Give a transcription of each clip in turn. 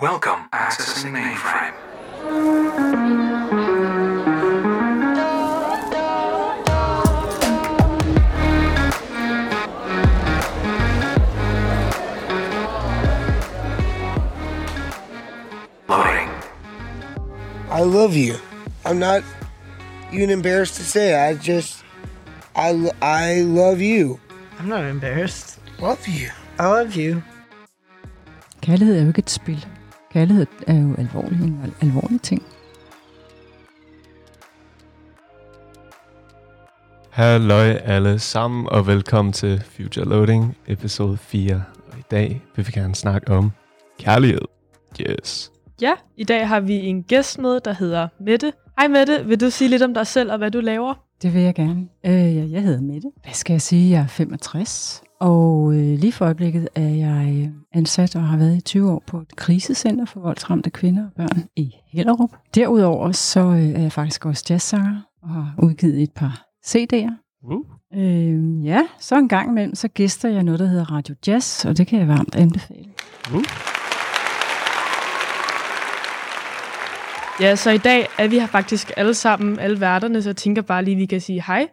Welcome, accessing mainframe. Loading. I love you. I'm not even embarrassed to say. I just, I, I love you. I'm not embarrassed. Love you. I love you. Kærlighed er jo ikke et spil. Kærlighed er jo alvorlig, en al- alvorlig ting. Halløj alle sammen, og velkommen til Future Loading, episode 4. Og i dag vil vi gerne snakke om kærlighed. Yes. Ja, i dag har vi en gæst med, der hedder Mette. Hej Mette, vil du sige lidt om dig selv og hvad du laver? Det vil jeg gerne. Øh, ja, jeg hedder Mette. Hvad skal jeg sige? Jeg er 65. Og øh, lige for øjeblikket er jeg øh, ansat og har været i 20 år på et krisecenter for voldsramte kvinder og børn i Hellerup. Derudover så øh, er jeg faktisk også jazzsanger og har udgivet et par CD'er. Woo. Øh, ja, så en gang imellem, så gæster jeg noget, der hedder Radio Jazz, og det kan jeg varmt anbefale. Woo. Ja, så i dag er vi her faktisk alle sammen, alle værterne, så jeg tænker bare lige, at vi kan sige hej.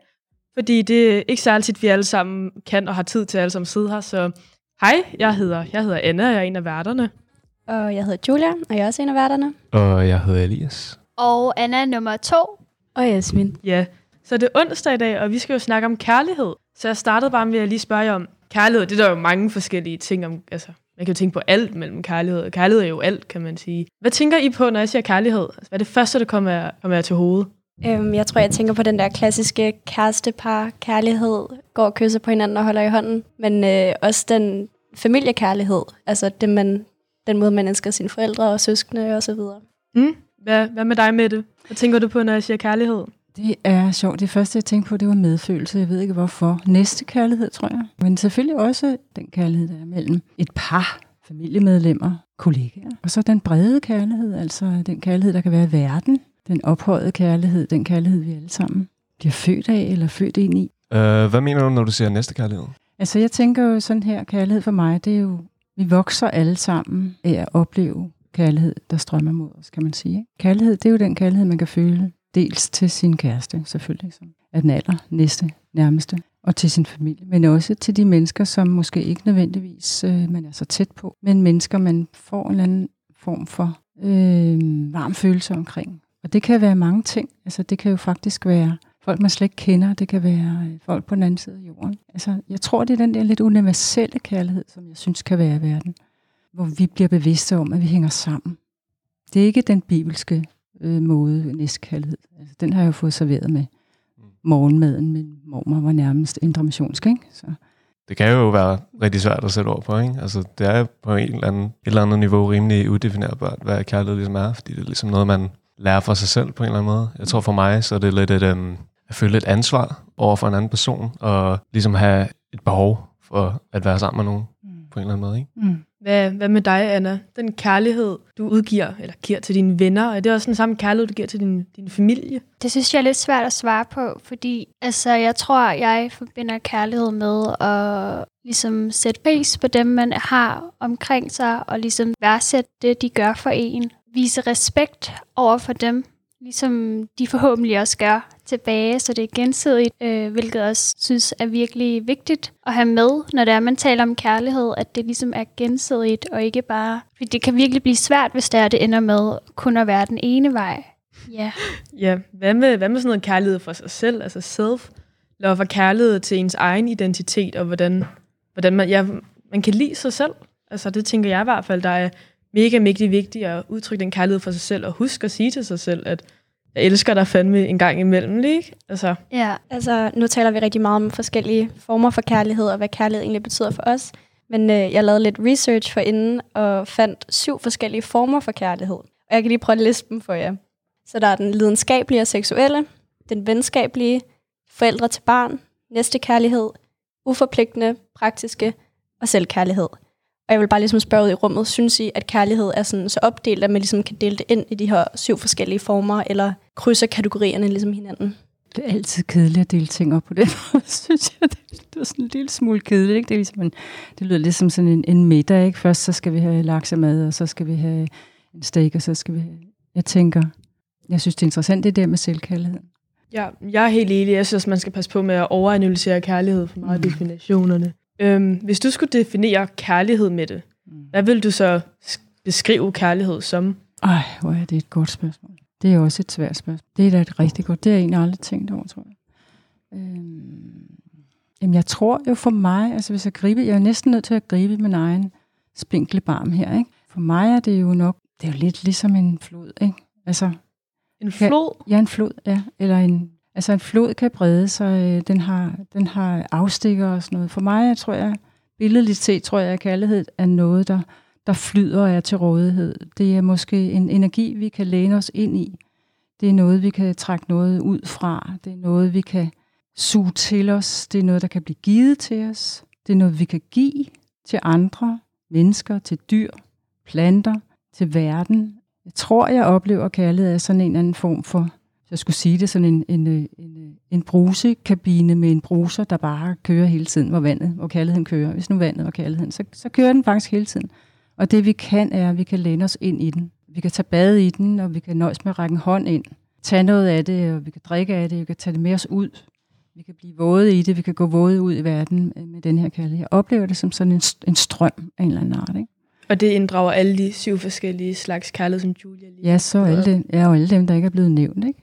Fordi det er ikke så altid, vi alle sammen kan og har tid til alle sammen sidde her. Så hej, jeg hedder, jeg hedder Anna, og jeg er en af værterne. Og jeg hedder Julia, og jeg er også en af værterne. Og jeg hedder Elias. Og Anna nummer to. Og Jasmin. Ja, så det er onsdag i dag, og vi skal jo snakke om kærlighed. Så jeg startede bare med at lige spørge jer om kærlighed. Det er der jo mange forskellige ting om. Altså, man kan jo tænke på alt mellem kærlighed. og Kærlighed er jo alt, kan man sige. Hvad tænker I på, når jeg siger kærlighed? Altså, hvad er det første, der kommer kommer jer til hovedet? Øhm, jeg tror, jeg tænker på den der klassiske kærestepar, kærlighed, går og kysser på hinanden og holder i hånden. Men øh, også den familiekærlighed, altså det, man, den måde, man elsker sine forældre og søskende og så videre. Mm? Hvad, hvad med dig, Mette? Hvad tænker du på, når jeg siger kærlighed? Det er sjovt. Det første, jeg tænkte på, det var medfølelse. Jeg ved ikke hvorfor. Næste kærlighed, tror jeg. Men selvfølgelig også den kærlighed, der er mellem et par familiemedlemmer, kollegaer. Og så den brede kærlighed, altså den kærlighed, der kan være i verden. Den ophøjede kærlighed, den kærlighed, vi alle sammen bliver født af eller født ind i. Uh, hvad mener du, når du siger næste kærlighed? Altså jeg tænker jo sådan her, kærlighed for mig, det er jo, vi vokser alle sammen af at opleve kærlighed, der strømmer mod os, kan man sige. Kærlighed, det er jo den kærlighed, man kan føle dels til sin kæreste, selvfølgelig, som er den aller næste, nærmeste, og til sin familie, men også til de mennesker, som måske ikke nødvendigvis øh, man er så tæt på, men mennesker, man får en eller anden form for øh, varm følelse omkring. Og det kan være mange ting. Altså det kan jo faktisk være folk, man slet ikke kender. Det kan være øh, folk på den anden side af jorden. Altså, jeg tror, det er den der lidt universelle kærlighed, som jeg synes kan være i verden. Hvor vi bliver bevidste om, at vi hænger sammen. Det er ikke den bibelske øh, måde, næstekærlighed. Altså, den har jeg jo fået serveret med morgenmaden. Min mormor var nærmest indramationsk, ikke? Så, Det kan jo være rigtig svært at sætte ord på, ikke? Altså, det er på en eller anden, et eller andet niveau rimelig udefinerbart, hvad kærlighed ligesom er, fordi det er ligesom noget, man lærer for sig selv på en eller anden måde. Jeg tror for mig, så er det lidt et, um, at føle et ansvar over for en anden person, og ligesom have et behov for at være sammen med nogen på en eller anden måde, ikke? mm. Hvad, hvad med dig, Anna? Den kærlighed, du udgiver, eller giver til dine venner, er det også den samme kærlighed, du giver til din, din familie? Det synes jeg er lidt svært at svare på, fordi altså, jeg tror, jeg forbinder kærlighed med at ligesom sætte pris på dem, man har omkring sig, og ligesom værdsætte det, de gør for en. Vise respekt over for dem, ligesom de forhåbentlig også gør tilbage, så det er gensidigt, øh, hvilket jeg også synes er virkelig vigtigt at have med, når det er, man taler om kærlighed, at det ligesom er gensidigt, og ikke bare... Fordi det kan virkelig blive svært, hvis det er, det ender med kun at være den ene vej. Ja. Ja, hvad med, hvad med sådan noget kærlighed for sig selv, altså self love og kærlighed til ens egen identitet, og hvordan, hvordan man, ja, man kan lide sig selv. Altså det tænker jeg i hvert fald, der er mega, mega vigtigt at udtrykke den kærlighed for sig selv, og huske at sige til sig selv, at jeg elsker dig fandme en gang imellem, ikke? Altså, Ja. Altså, nu taler vi rigtig meget om forskellige former for kærlighed, og hvad kærlighed egentlig betyder for os. Men øh, jeg lavede lidt research for inden, og fandt syv forskellige former for kærlighed. Og jeg kan lige prøve at liste dem for jer. Så der er den lidenskabelige og seksuelle, den venskabelige, forældre til barn, næste kærlighed, uforpligtende, praktiske og selvkærlighed. Og jeg vil bare ligesom spørge ud i rummet, synes I, at kærlighed er sådan så opdelt, at man ligesom kan dele det ind i de her syv forskellige former, eller krydser kategorierne ligesom hinanden? Det er altid kedeligt at dele ting op på den måde, synes jeg. Det, det er sådan en lille smule kedeligt. Ikke? Det, er ligesom en, det lyder lidt som sådan en, en middag. Ikke? Først så skal vi have laksemad, og så skal vi have en steak, og så skal vi have... Jeg tænker, jeg synes, det er interessant, det der med selvkærlighed. Ja, jeg er helt enig. Jeg synes, man skal passe på med at overanalysere kærlighed for meget mm. definitionerne. Øhm, hvis du skulle definere kærlighed med det, mm. hvad vil du så beskrive kærlighed som? Ej, hvor er det et godt spørgsmål. Det er også et svært spørgsmål. Det er da et rigtig godt. Det har jeg egentlig aldrig tænkt over, tror jeg. Øhm, jamen, jeg tror jo for mig, altså hvis jeg griber, jeg er næsten nødt til at gribe min egen spinkle barm her, ikke? For mig er det jo nok, det er jo lidt ligesom en flod, ikke? Altså, en flod? Kan, ja, en flod, ja. Eller en, altså en flod kan brede sig, øh, den har, den har afstikker og sådan noget. For mig, jeg tror jeg, billedligt set, tror jeg, at kærlighed er noget, der der flyder og er til rådighed. Det er måske en energi, vi kan læne os ind i. Det er noget, vi kan trække noget ud fra. Det er noget, vi kan suge til os. Det er noget, der kan blive givet til os. Det er noget, vi kan give til andre mennesker, til dyr, planter, til verden. Jeg tror, jeg oplever kærlighed af sådan en anden form for, jeg skulle sige det, sådan en, en, en, en brusekabine med en bruser, der bare kører hele tiden, hvor vandet, hvor kærligheden kører. Hvis nu vandet var kærligheden, så, så kører den faktisk hele tiden. Og det vi kan, er, at vi kan læne os ind i den. Vi kan tage bad i den, og vi kan nøjes med at række en hånd ind. Tage noget af det, og vi kan drikke af det, vi kan tage det med os ud. Vi kan blive våde i det, vi kan gå våde ud i verden med den her kærlighed. Jeg oplever det som sådan en, en strøm af en eller anden art. Ikke? Og det inddrager alle de syv forskellige slags kærlighed, som Julia lige Ja, så alle dem, ja, og alle dem, der ikke er blevet nævnt. Ikke?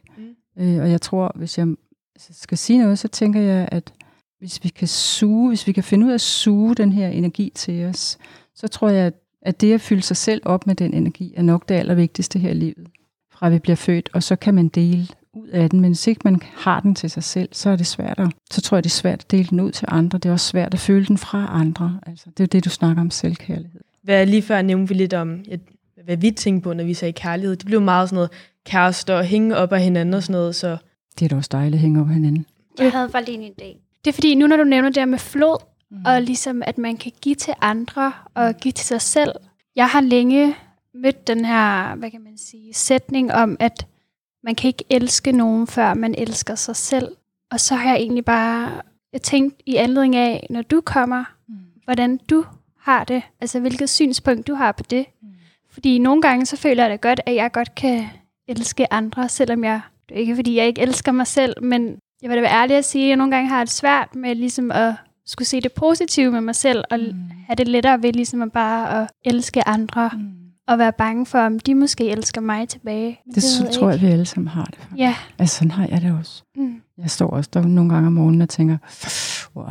Øh, og jeg tror, hvis jeg altså, skal sige noget, så tænker jeg, at hvis vi kan suge, hvis vi kan finde ud af at suge den her energi til os, så tror jeg, at at det at fylde sig selv op med den energi, er nok det allervigtigste her i livet, fra vi bliver født, og så kan man dele ud af den, men hvis ikke man har den til sig selv, så er det svært at, så tror jeg, det er svært at dele den ud til andre. Det er også svært at føle den fra andre. Altså, det er jo det, du snakker om selvkærlighed. Hvad lige før nævnte vi lidt om, hvad vi tænker på, når vi sagde kærlighed. Det blev meget sådan noget kærester og hænge op af hinanden og sådan noget. Så. Det er da også dejligt at hænge op af hinanden. Jeg havde bare lige en idé. Det er fordi, nu når du nævner det her med flod, Mm. Og ligesom, at man kan give til andre og give til sig selv. Jeg har længe mødt den her, hvad kan man sige, sætning om, at man kan ikke elske nogen, før man elsker sig selv. Og så har jeg egentlig bare jeg tænkt i anledning af, når du kommer, mm. hvordan du har det. Altså, hvilket synspunkt du har på det. Mm. Fordi nogle gange, så føler jeg det godt, at jeg godt kan elske andre, selvom jeg, det er ikke fordi, jeg ikke elsker mig selv, men jeg vil da være ærlig at sige, at jeg nogle gange har det svært med ligesom at skulle se det positive med mig selv, og mm. have det lettere ved ligesom at bare at elske andre, mm. og være bange for, om de måske elsker mig tilbage. Men det, det tror jeg, vi alle sammen har det. Ja. Altså sådan har jeg det også. Mm. Jeg står også der nogle gange om morgenen og tænker, wow,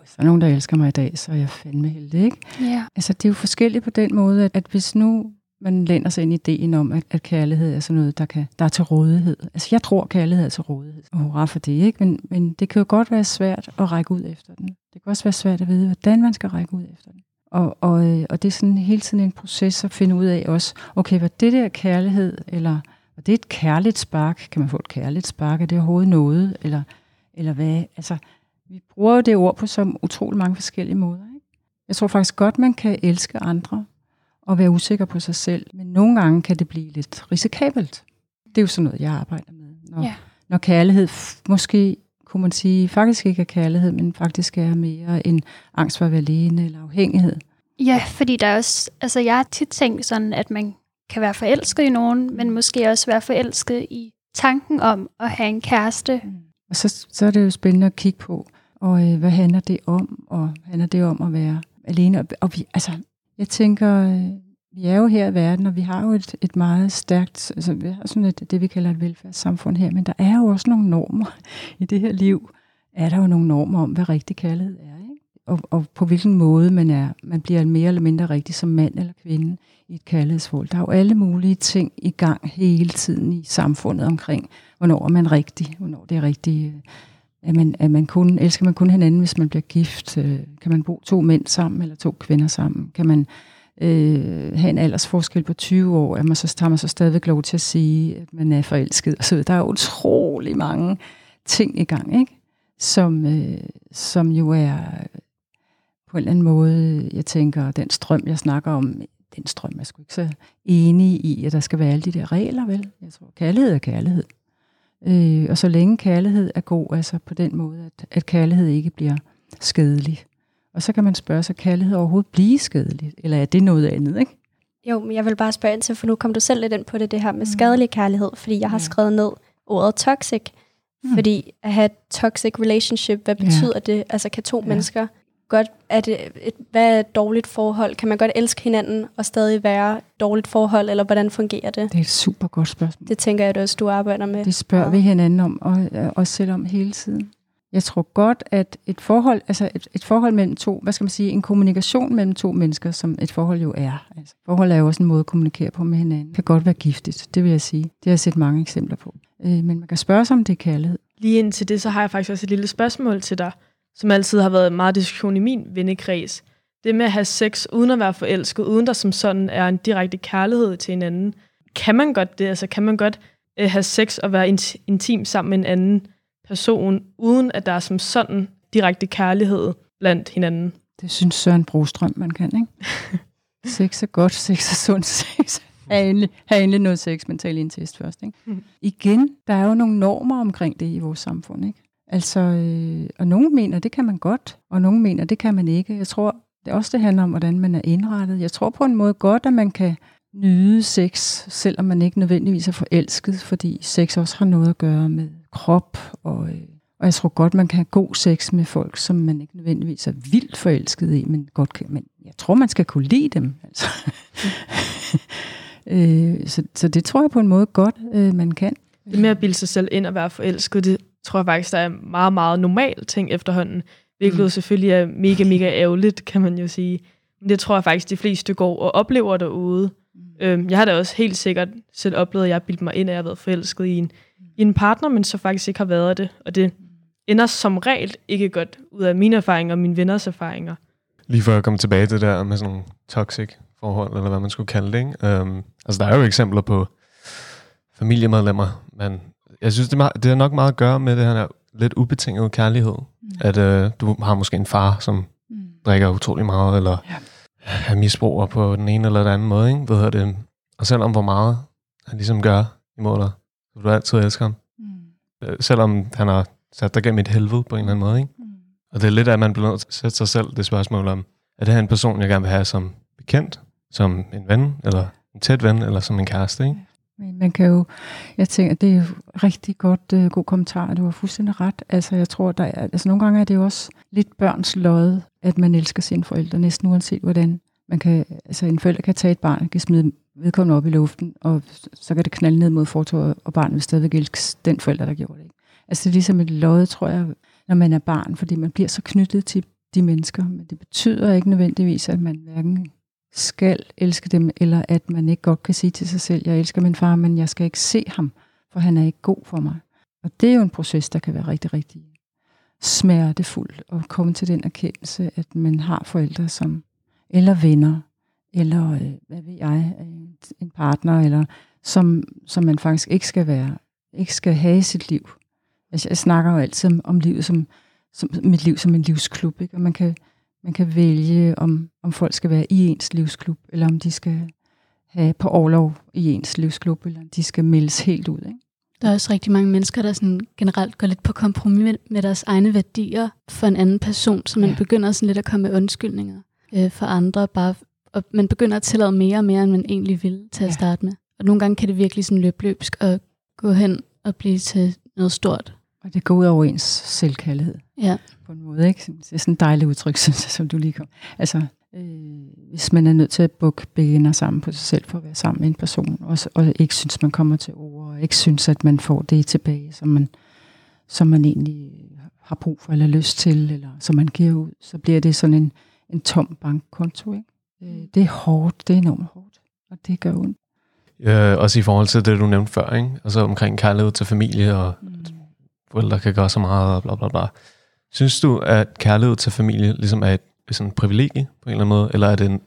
hvis der er nogen, der elsker mig i dag, så er jeg fandme heldig, ikke? Ja. Altså det er jo forskelligt på den måde, at, at hvis nu man læner sig ind i ideen om, at, at kærlighed er sådan noget, der, kan, der er til rådighed. Altså, jeg tror, kærlighed er til rådighed. Og hurra for det, ikke? Men, men det kan jo godt være svært at række ud efter den. Det kan også være svært at vide, hvordan man skal række ud efter den. Og, og, øh, og det er sådan hele tiden en proces at finde ud af også, okay, hvad det der kærlighed, eller var det et kærligt spark? Kan man få et kærligt spark? Er det overhovedet noget? Eller, eller hvad? Altså, vi bruger jo det ord på så utrolig mange forskellige måder. Ikke? Jeg tror faktisk godt, man kan elske andre, og være usikker på sig selv. Men nogle gange kan det blive lidt risikabelt. Det er jo sådan noget, jeg arbejder med. Når, ja. når kærlighed måske, kunne man sige, faktisk ikke er kærlighed, men faktisk er mere en angst for at være alene eller afhængighed. Ja, fordi der er også, altså jeg har tit tænkt sådan, at man kan være forelsket i nogen, men måske også være forelsket i tanken om at have en kæreste. Mm. Og så, så er det jo spændende at kigge på, og øh, hvad handler det om? Og handler det om at være alene? Og, og vi, altså, jeg tænker, øh, vi er jo her i verden, og vi har jo et, et meget stærkt, altså vi har sådan et, det vi kalder et velfærdssamfund her, men der er jo også nogle normer i det her liv. Er der jo nogle normer om, hvad rigtig kærlighed er, ikke? Og, og på hvilken måde man er, man bliver mere eller mindre rigtig som mand eller kvinde i et kærlighedsforhold. Der er jo alle mulige ting i gang hele tiden i samfundet omkring, hvornår er man rigtig, hvornår det er rigtigt. Øh, at man, at man kun, elsker man kun hinanden, hvis man bliver gift? Øh, kan man bo to mænd sammen, eller to kvinder sammen? Kan man øh, have en aldersforskel på 20 år? Er man så, tager man så stadigvæk lov til at sige, at man er forelsket? Og så der er utrolig mange ting i gang, ikke? Som, øh, som jo er på en eller anden måde, jeg tænker, den strøm, jeg snakker om, den strøm er sgu ikke så enig i, at der skal være alle de der regler, vel? Jeg tror, kærlighed er kærlighed. Øh, og så længe kærlighed er god, altså på den måde, at, at kærlighed ikke bliver skadelig. Og så kan man spørge sig, kærlighed overhovedet blive skadelig? Eller er det noget andet, ikke? Jo, men jeg vil bare spørge ind til, for nu kom du selv lidt ind på det, det her med skadelig kærlighed, fordi jeg har Ja. skrevet ned ordet toxic, Mm. fordi at have et toxic relationship, hvad Ja. betyder det? Altså kan to Ja. mennesker godt, er det et, hvad er et dårligt forhold? Kan man godt elske hinanden og stadig være et dårligt forhold, eller hvordan fungerer det? Det er et super godt spørgsmål. Det tænker jeg, også du arbejder med. Det spørger vi hinanden om, og øh, os selv om hele tiden. Jeg tror godt, at et forhold, altså et, et forhold mellem to, hvad skal man sige, en kommunikation mellem to mennesker, som et forhold jo er. Altså, forhold er jo også en måde at kommunikere på med hinanden. kan godt være giftigt, det vil jeg sige. Det har jeg set mange eksempler på. Øh, men man kan spørge sig, om det er kærlighed. Lige indtil det, så har jeg faktisk også et lille spørgsmål til dig, som altid har været meget diskussion i min vennekreds. Det med at have sex uden at være forelsket, uden der som sådan er en direkte kærlighed til hinanden. Kan man godt det? Altså kan man godt øh, have sex og være int- intim sammen med en anden person, uden at der er som sådan direkte kærlighed blandt hinanden? Det synes Søren Brostrøm, man kan, ikke? sex er godt, sex er sundt, sex er endelig, have endelig noget sex, men tal en test først, ikke? Mhm. Igen, der er jo nogle normer omkring det i vores samfund, ikke? Altså, øh, og nogen mener, det kan man godt, og nogen mener, det kan man ikke. Jeg tror, det også det handler om, hvordan man er indrettet. Jeg tror på en måde godt, at man kan nyde sex, selvom man ikke nødvendigvis er forelsket, fordi sex også har noget at gøre med krop, og, øh, og jeg tror godt, man kan have god sex med folk, som man ikke nødvendigvis er vildt forelsket i, men godt kan, men jeg tror, man skal kunne lide dem. Altså. øh, så, så det tror jeg på en måde godt, øh, man kan. Det med at bilde sig selv ind og være forelsket, det tror jeg faktisk, der er meget, meget normal ting efterhånden. Hvilket Mm. selvfølgelig er mega, mega ærgerligt, kan man jo sige. Men det tror jeg faktisk, de fleste går og oplever derude. Mm. Øhm, jeg har da også helt sikkert selv oplevet, at jeg har bildt mig ind, at jeg har været forelsket i en, i en partner, men så faktisk ikke har været det. Og det ender som regel ikke godt ud af mine erfaringer og mine venners erfaringer. Lige for at komme tilbage til det der med sådan nogle toxic forhold, eller hvad man skulle kalde det. Ikke? Um, altså, der er jo eksempler på familiemedlemmer, men jeg synes, det, er meget, det har nok meget at gøre med det her lidt ubetinget kærlighed. Mm. At uh, du har måske en far, som Mm. drikker utrolig meget, eller Ja. er misbruger på den ene eller den anden måde. Ikke? Hedder det? Og selvom hvor meget han ligesom gør imod dig, så vil du altid elske ham. Mm. Øh, Selvom han har sat dig gennem et helvede på en eller anden måde. Ikke? Mm. Og det er lidt, at man bliver nødt til at sætte sig selv det spørgsmål om, er det her en person, jeg gerne vil have som bekendt, som en ven, eller en tæt ven, eller som en kæreste, ikke? Men man kan jo, jeg tænker, det er jo rigtig godt, uh, god kommentar, du har fuldstændig ret. Altså jeg tror, der er, altså nogle gange er det jo også lidt børns lod, at man elsker sine forældre, næsten uanset hvordan. Man kan, altså en forælder kan tage et barn, kan smide vedkommende op i luften, og så kan det knalde ned mod fortovet, og barnet vil stadigvæk elske den forælder, der gjorde det. Ikke? Altså det er ligesom et lod, tror jeg, når man er barn, fordi man bliver så knyttet til de mennesker, men det betyder ikke nødvendigvis, at man hverken skal elske dem, eller at man ikke godt kan sige til sig selv, jeg elsker min far, men jeg skal ikke se ham, for han er ikke god for mig. Og det er jo en proces, der kan være rigtig, rigtig smertefuld at komme til den erkendelse, at man har forældre som, eller venner, eller øh, hvad ved jeg, øh, en partner, eller som, som man faktisk ikke skal være, ikke skal have i sit liv. Altså, jeg snakker jo altid om, om livet som, som mit liv som en livsklub, ikke? og man kan, man kan vælge, om, om folk skal være i ens livsklub, eller om de skal have på overlov i ens livsklub, eller om de skal meldes helt ud. Ikke? Der er også rigtig mange mennesker, der sådan generelt går lidt på kompromis med, deres egne værdier for en anden person, så man ja. begynder sådan lidt at komme med undskyldninger øh, for andre, bare, og man begynder at tillade mere og mere, end man egentlig ville til at Ja. starte med. Og nogle gange kan det virkelig sådan løbe løbsk og gå hen og blive til noget stort. Og det går ud over ens selvkærlighed. Ja. På en måde, ikke? Det er sådan et dejligt udtryk, synes jeg, som du lige kom. Altså, øh, hvis man er nødt til at bukke begge ender sammen på sig selv for at være sammen med en person, og, og ikke synes, man kommer til ord, og ikke synes, at man får det tilbage, som man, som man egentlig har brug for, eller lyst til, eller som man giver ud, så bliver det sådan en, en tom bankkonto. Ikke? Øh, det er hårdt, det er enormt hårdt, og det gør ondt. Øh, også i forhold til det, du nævnte før, ikke? Altså omkring kærlighed til familie, og Mm forældre kan gøre så meget, og bla bla bla. Synes du, at kærlighed til familie ligesom er et sådan privilegie på en eller anden måde, eller er det en,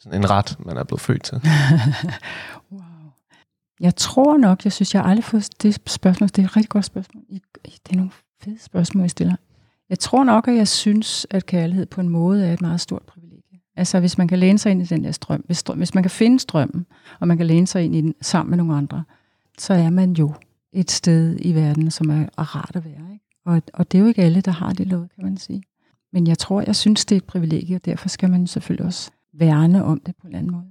sådan en ret, man er blevet født til? wow. Jeg tror nok, jeg synes, jeg har aldrig fået det spørgsmål. Det er et rigtig godt spørgsmål. I- Det er nogle fede spørgsmål, jeg stiller. Jeg tror nok, at jeg synes, at kærlighed på en måde er et meget stort privilegie. Altså, hvis man kan læne sig ind i den der strøm, hvis, strøm, hvis man kan finde strømmen, og man kan læne sig ind i den sammen med nogle andre, så er man jo et sted i verden, som er, er rart at være. Ikke? Og, og det er jo ikke alle, der har det lov, kan man sige. Men jeg tror, jeg synes, det er et privilegie, og derfor skal man selvfølgelig også værne om det på en anden måde.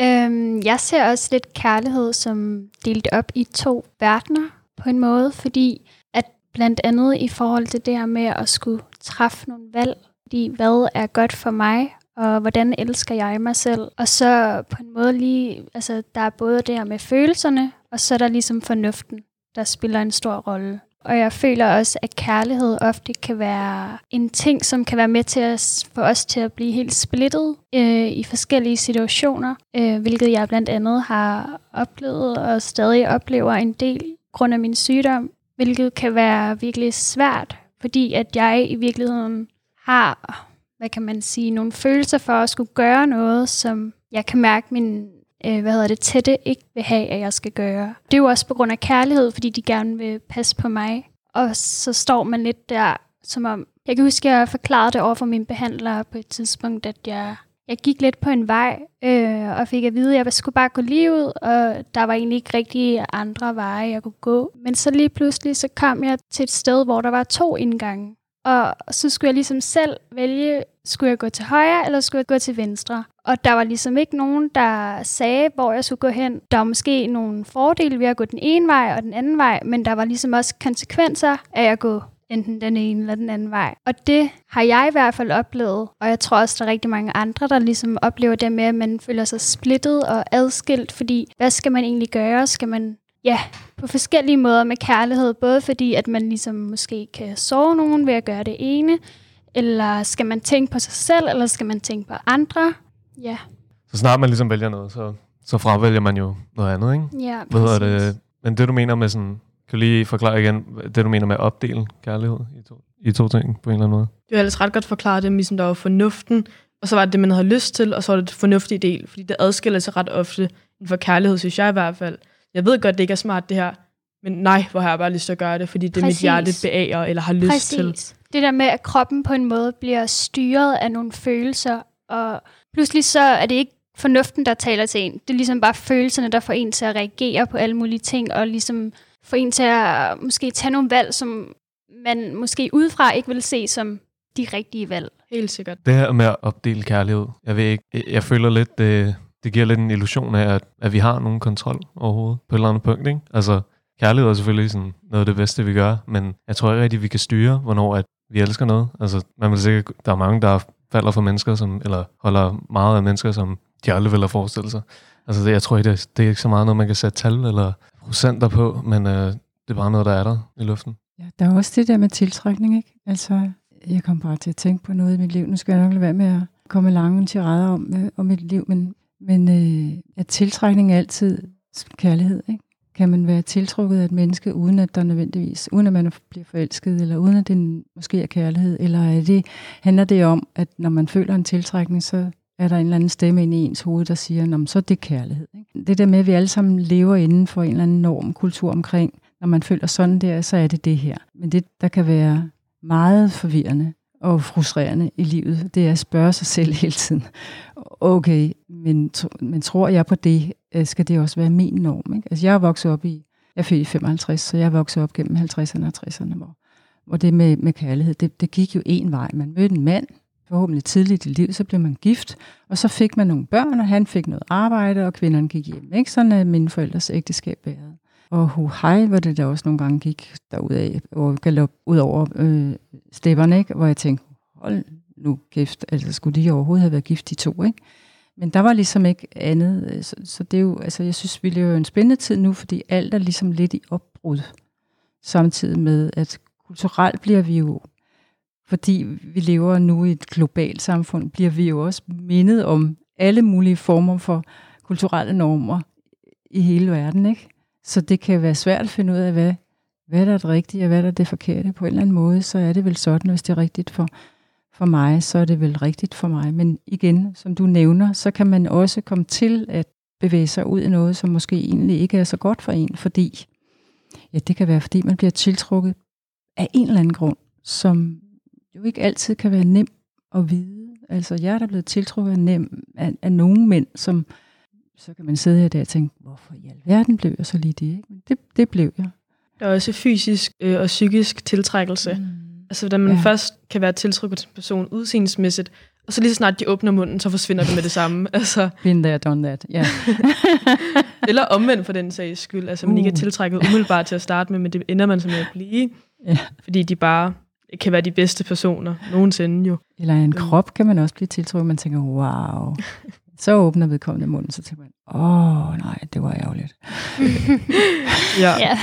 Øhm, jeg ser også lidt kærlighed som delt op i to verdener på en måde, fordi at blandt andet i forhold til det her med at skulle træffe nogle valg, fordi hvad er godt for mig, og hvordan elsker jeg mig selv. Og så på en måde lige, altså der er både det her med følelserne, og så er der ligesom fornuften, der spiller en stor rolle. Og jeg føler også, at kærlighed ofte kan være en ting, som kan være med til at få os til at blive helt splittet øh, i forskellige situationer, øh, hvilket jeg blandt andet har oplevet og stadig oplever en del grund af min sygdom, hvilket kan være virkelig svært, fordi at jeg i virkeligheden har, hvad kan man sige, nogle følelser for at skulle gøre noget, som jeg kan mærke min øh, hvad hedder det, tætte ikke vil have, at jeg skal gøre. Det er jo også på grund af kærlighed, fordi de gerne vil passe på mig. Og så står man lidt der, som om... Jeg kan huske, at jeg forklarede det over for min behandler på et tidspunkt, at jeg, jeg gik lidt på en vej, øh, og fik at vide, at jeg skulle bare gå lige ud, og der var egentlig ikke rigtig andre veje, jeg kunne gå. Men så lige pludselig, så kom jeg til et sted, hvor der var to indgange. Og så skulle jeg ligesom selv vælge, skulle jeg gå til højre, eller skulle jeg gå til venstre? Og der var ligesom ikke nogen, der sagde, hvor jeg skulle gå hen. Der var måske nogle fordele ved at gå den ene vej og den anden vej, men der var ligesom også konsekvenser af at gå enten den ene eller den anden vej. Og det har jeg i hvert fald oplevet, og jeg tror også, der er rigtig mange andre, der ligesom oplever det med, at man føler sig splittet og adskilt, fordi hvad skal man egentlig gøre? Skal man ja, på forskellige måder med kærlighed, både fordi, at man ligesom måske kan sove nogen ved at gøre det ene, eller skal man tænke på sig selv, eller skal man tænke på andre? Ja. Så snart man ligesom vælger noget, så, så fravælger man jo noget andet, ikke? Ja, Hvad hedder det? Men det du mener med sådan, kan du lige forklare igen, det du mener med at opdele kærlighed i to, i to ting på en eller anden måde? Du har ellers ret godt forklaret det, ligesom der var fornuften, og så var det det, man havde lyst til, og så var det det fornuftige del, fordi det adskiller sig ret ofte inden for kærlighed, synes jeg i hvert fald. Jeg ved godt, det ikke er smart det her, men nej, hvor har jeg bare lyst til at gøre det, fordi det er mit hjerte beager eller har lyst Præcis. til. Det der med, at kroppen på en måde bliver styret af nogle følelser, og pludselig så er det ikke fornuften, der taler til en. Det er ligesom bare følelserne, der får en til at reagere på alle mulige ting, og ligesom får en til at måske tage nogle valg, som man måske udefra ikke vil se som de rigtige valg. Helt sikkert. Det her med at opdele kærlighed, jeg ved ikke, jeg, føler lidt, det, det giver lidt en illusion af, at, at vi har nogen kontrol overhovedet på et eller andet punkt, ikke? Altså, kærlighed er selvfølgelig sådan noget af det bedste, vi gør, men jeg tror ikke rigtig, vi kan styre, hvornår at vi elsker noget. Altså, man vil sikkert, der er mange, der falder for mennesker, som, eller holder meget af mennesker, som de aldrig vil have forestillet sig. Altså, det, jeg tror ikke, det, det er ikke så meget noget, man kan sætte tal eller procenter på, men øh, det er bare noget, der er der i luften. Ja, der er også det der med tiltrækning, ikke? Altså, jeg kom bare til at tænke på noget i mit liv. Nu skal jeg nok lade være med at komme lange tirader om, øh, om mit liv, men, men øh, at tiltrækning er altid kærlighed, ikke? Kan man være tiltrukket af et menneske, uden at der nødvendigvis, uden at man bliver forelsket, eller uden at det måske er kærlighed, eller er det, handler det om, at når man føler en tiltrækning, så er der en eller anden stemme ind i ens hoved, der siger, så er det kærlighed. Ikke? Det der med, at vi alle sammen lever inden for en eller anden norm, kultur omkring, når man føler sådan der, så er det det her. Men det, der kan være meget forvirrende og frustrerende i livet, det er at spørge sig selv hele tiden. Okay, men, men tror jeg på det, øh, skal det også være min norm? Ikke? Altså jeg er vokset op i, jeg er født i 55, så jeg er vokset op gennem 50'erne og 60'erne, hvor, hvor det med, med kærlighed, det, det gik jo en vej. Man mødte en mand, forhåbentlig tidligt i livet, så blev man gift, og så fik man nogle børn, og han fik noget arbejde, og kvinderne gik hjem. Ikke? Sådan er mine forældres ægteskab været. Og hu hej, hvor det der også nogle gange gik derudad, og galop ud over øh, stepperne, ikke? hvor jeg tænkte, hold nu gift, altså skulle de overhovedet have været gift, de to, ikke? Men der var ligesom ikke andet, øh, så, så det er jo, altså jeg synes, vi lever en spændende tid nu, fordi alt er ligesom lidt i opbrud, samtidig med, at kulturelt bliver vi jo, fordi vi lever nu i et globalt samfund, bliver vi jo også mindet om alle mulige former for kulturelle normer i hele verden, ikke? Så det kan være svært at finde ud af, hvad, hvad der er det rigtige, og hvad der er det forkerte. På en eller anden måde, så er det vel sådan, hvis det er rigtigt for, for mig, så er det vel rigtigt for mig. Men igen, som du nævner, så kan man også komme til at bevæge sig ud i noget, som måske egentlig ikke er så godt for en, fordi ja, det kan være, fordi man bliver tiltrukket af en eller anden grund, som jo ikke altid kan være nem at vide. Altså, jeg er da blevet tiltrukket af, nem, af, af nogle mænd, som så kan man sidde her der og tænke, hvorfor i alverden blev jeg så lige det? Ikke? det, det blev jeg. Der er også fysisk øh, og psykisk tiltrækkelse. Mm. Altså, da man Ja. først kan være tiltrukket til en person udseendsmæssigt, og så lige så snart de åbner munden, så forsvinder det med det samme. Altså, Been there, done that. Ja. eller omvendt for den sags skyld. Altså, man ikke er Uh. tiltrækket umiddelbart til at starte med, men det ender man så med at blive. Ja. Fordi de bare kan være de bedste personer nogensinde jo. Eller en krop kan man også blive tiltrukket. Man tænker, wow. Så åbner vedkommende munden, så tænker man, åh oh, nej, det var ærgerligt. Ja. Ja.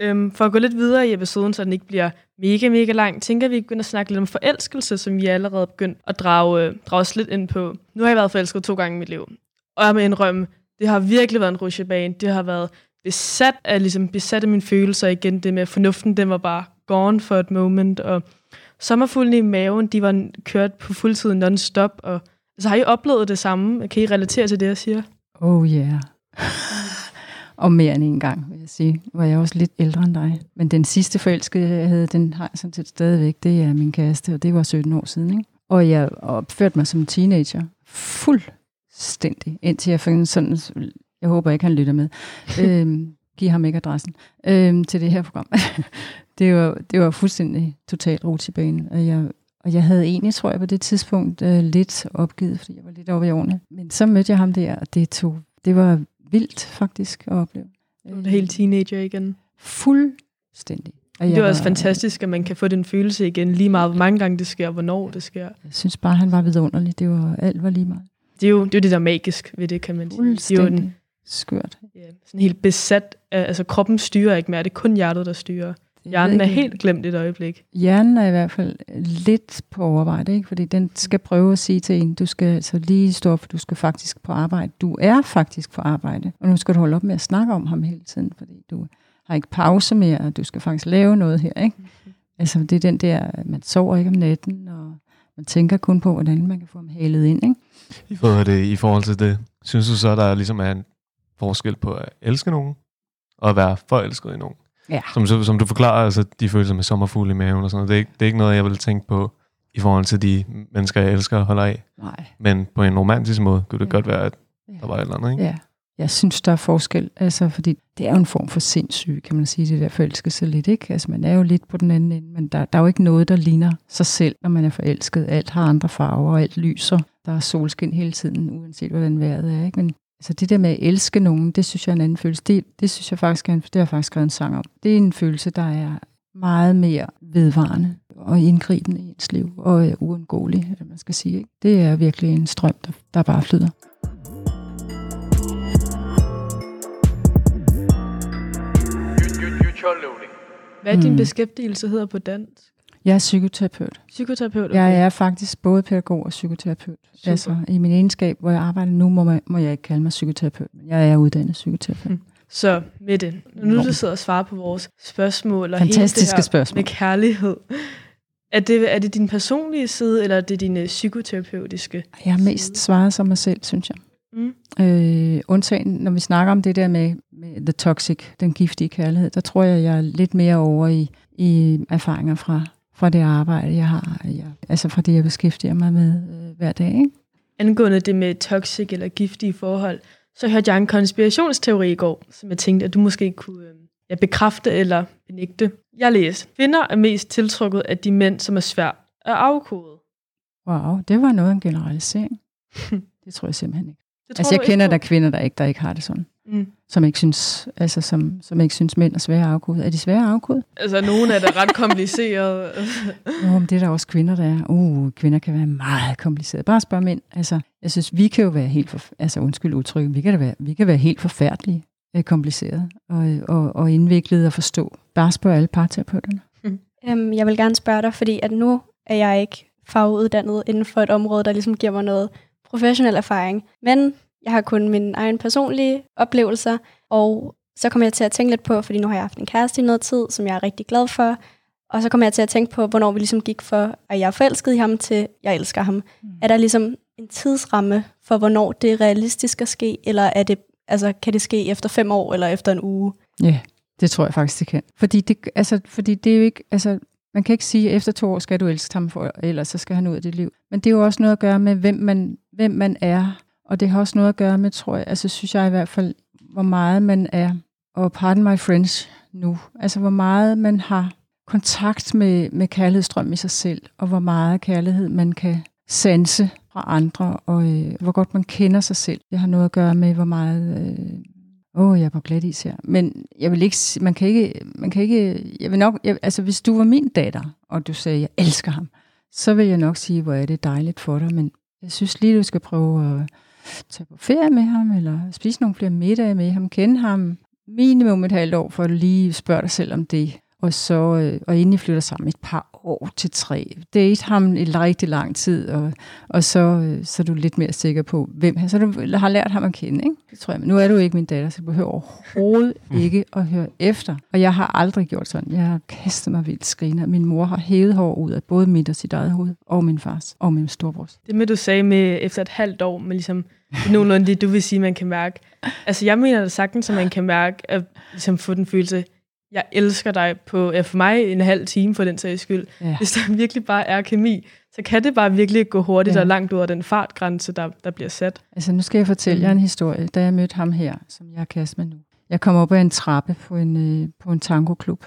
Øhm, for at gå lidt videre i episoden, så den ikke bliver mega, mega lang, tænker vi begynder at snakke lidt om forelskelse, som vi allerede er begyndt at drage, øh, drage os lidt ind på. Nu har jeg været forelsket to gange i mit liv. Og jeg må indrømme, det har virkelig været en rutsjebane. Det har været besat af, ligesom, besat af mine følelser igen. Det med fornuften, den var bare gone for et moment. Og sommerfuglene i maven, de var kørt på fuldtid non-stop. Og, altså, har I oplevet det samme? Kan I relatere til det, jeg siger? Oh yeah. Og mere end en gang, vil jeg sige. Var jeg også lidt ældre end dig. Men den sidste forelskede, jeg havde, den har jeg sådan set stadigvæk. Det er min kæreste, og det var 17 år siden. Ikke? Og jeg opførte mig som teenager fuldstændig, indtil jeg fandt sådan, jeg håber ikke, han lytter med, øhm, giv ham ikke adressen, øhm, til det her program. det, var, det var fuldstændig totalt rutsjebane, og jeg, og jeg havde egentlig, tror jeg, på det tidspunkt øh, lidt opgivet, fordi jeg var lidt over i årene. Men så mødte jeg ham der, og det, tog, det var vildt faktisk at opleve. Du er helt teenager igen. Fuldstændig. Og Det er også var- fantastisk, at man kan få den følelse igen, lige meget hvor mange gange det sker, og hvornår det sker. Jeg synes bare, han var vidunderlig. Det var, alt var lige meget. Det er jo det, er jo det der er magisk ved det, kan man sige. Det er jo den, skørt. ja, sådan helt besat af, altså kroppen styrer ikke mere, det er kun hjertet, der styrer. Hjernen er helt glemt et øjeblik. Hjernen er i hvert fald lidt på overarbejde, ikke? fordi den skal prøve at sige til en, du skal altså lige stå op, for du skal faktisk på arbejde. Du er faktisk på arbejde, og nu skal du holde op med at snakke om ham hele tiden, fordi du har ikke pause mere, og du skal faktisk lave noget her. Ikke? Altså det er den der, man sover ikke om natten, og man tænker kun på, hvordan man kan få ham halet ind. Ikke? I forhold, det, I forhold til det, synes du så, der ligesom er en forskel på at elske nogen, og at være forelsket i nogen? Ja. Som, som, du forklarer, altså de følelser med sommerfugle i maven og sådan noget, det er, ikke, det er ikke noget, jeg vil tænke på i forhold til de mennesker, jeg elsker og holder af. Nej. Men på en romantisk måde kunne det Ja. godt være, at Ja. der var et eller andet, ikke? Ja, jeg synes, der er forskel, altså, fordi det er jo en form for sindssyge, kan man sige, det der forelskelse lidt, ikke? Altså, man er jo lidt på den anden ende, men der, der er jo ikke noget, der ligner sig selv, når man er forelsket. Alt har andre farver, og alt lyser. Der er solskin hele tiden, uanset hvordan vejret er, ikke? Men altså, det der med at elske nogen, det synes jeg er en anden følelse. Det, det synes jeg faktisk er en, det har jeg faktisk skrevet en sang om. Det er en følelse, der er meget mere vedvarende og indgribende i ens liv, og er uundgåelig, man skal sige. Ikke? Det er virkelig en strøm, der, der bare flyder. Hvad er din beskæftigelse hedder på dansk? Jeg er psykoterapeut. Psykoterapeut? Jeg er faktisk både pædagog og psykoterapeut. Super. Altså i min egenskab, hvor jeg arbejder nu, må, man, må jeg ikke kalde mig psykoterapeut, men jeg er uddannet psykoterapeut. Mm. Så med det, når nu du sidder og svarer på vores spørgsmål, og Fantastiske hele det her spørgsmål. med kærlighed, er det, er det din personlige side, eller er det din øh, psykoterapeutiske? Jeg har mest svaret som mig selv, synes jeg. Mm. Øh, undtagen, når vi snakker om det der med, med the toxic, den giftige kærlighed, der tror jeg, jeg er lidt mere over i, i erfaringer fra, fra det arbejde, jeg har. Jeg, altså fra det, jeg beskæftiger mig med øh, hver dag. Ikke? Angående det med toxic eller giftige forhold, så hørte jeg en konspirationsteori i går, som jeg tænkte, at du måske kunne øh, ja, bekræfte eller benægte. Jeg læste, kvinder er mest tiltrukket af de mænd, som er svært at afkode. Wow, det var noget af en generalisering. det tror jeg simpelthen ikke. Det tror Altså, jeg kender ikke der kvinder, der ikke, der ikke har det sådan. Mm. Som ikke synes, altså, som, som ikke synes mænd er svære at afkode. Er de svære at afkode? Altså, nogle er da ret komplicerede. Jo, men det er der også kvinder, der er. Uh, kvinder kan være meget komplicerede. Bare spørg mænd. Altså, jeg synes, vi kan jo være helt, for, altså undskyld udtryk, vi kan, da være, vi kan være helt forfærdelige øh, komplicerede og, og, og indviklede at forstå. Bare spørg alle parterapeuterne. Øhm, jeg vil gerne spørge dig, fordi at nu er jeg ikke faguddannet inden for et område, der ligesom giver mig noget professionel erfaring. Men jeg har kun mine egen personlige oplevelser, og så kommer jeg til at tænke lidt på, fordi nu har jeg haft en kæreste i noget tid, som jeg er rigtig glad for, og så kommer jeg til at tænke på, hvornår vi ligesom gik for, at jeg er forelsket i ham, til jeg elsker ham. Mm. Er der ligesom en tidsramme for, hvornår det er realistisk at ske, eller er det, altså, kan det ske efter fem år, eller efter en uge? Ja, det tror jeg faktisk, det kan. Fordi det, altså, fordi det er jo ikke, altså, man kan ikke sige, at efter to år skal du elske ham, for, ellers så skal han ud af dit liv. Men det er jo også noget at gøre med, hvem man, hvem man er, og det har også noget at gøre med, tror jeg, altså synes jeg i hvert fald, hvor meget man er, og pardon my French nu, altså hvor meget man har kontakt med, med kærlighedsstrøm i sig selv, og hvor meget kærlighed man kan sanse fra andre, og øh, hvor godt man kender sig selv. Det har noget at gøre med, hvor meget... Øh, Åh, oh, jeg er på glat is her. Men jeg vil ikke, man kan ikke, man kan ikke, jeg vil nok, jeg, altså hvis du var min datter, og du sagde, jeg elsker ham, så vil jeg nok sige, hvor er det dejligt for dig, men jeg synes lige, du skal prøve at tage på ferie med ham, eller spise nogle flere middage med ham, kende ham minimum et halvt år, for at du lige spørge dig selv om det. Og så, øh, og inden I flytter sammen et par år til tre. Date ham i rigtig lang tid, og, og så, øh, så er du lidt mere sikker på, hvem han Så du har lært ham at kende, ikke? Det tror jeg. Men nu er du ikke min datter, så du behøver overhovedet ikke at høre efter. Og jeg har aldrig gjort sådan. Jeg har kastet mig vildt skriner. Min mor har hævet hår ud af både mit og sit eget hoved, og min fars, og min storebrors. Det med, du sagde med efter et halvt år, med ligesom nogenlunde det, du vil sige, man kan mærke. Altså, jeg mener det sagtens, at man kan mærke, at ligesom få den følelse, jeg elsker dig på, ja, for mig en halv time for den sags skyld. Ja. Hvis der virkelig bare er kemi, så kan det bare virkelig gå hurtigt Ja. og langt ud af den fartgrænse, der, der bliver sat. Altså, nu skal jeg fortælle jer en historie, da jeg mødte ham her, som jeg er kæreste med nu. Jeg kom op ad en trappe på en, øh, på en tangoklub,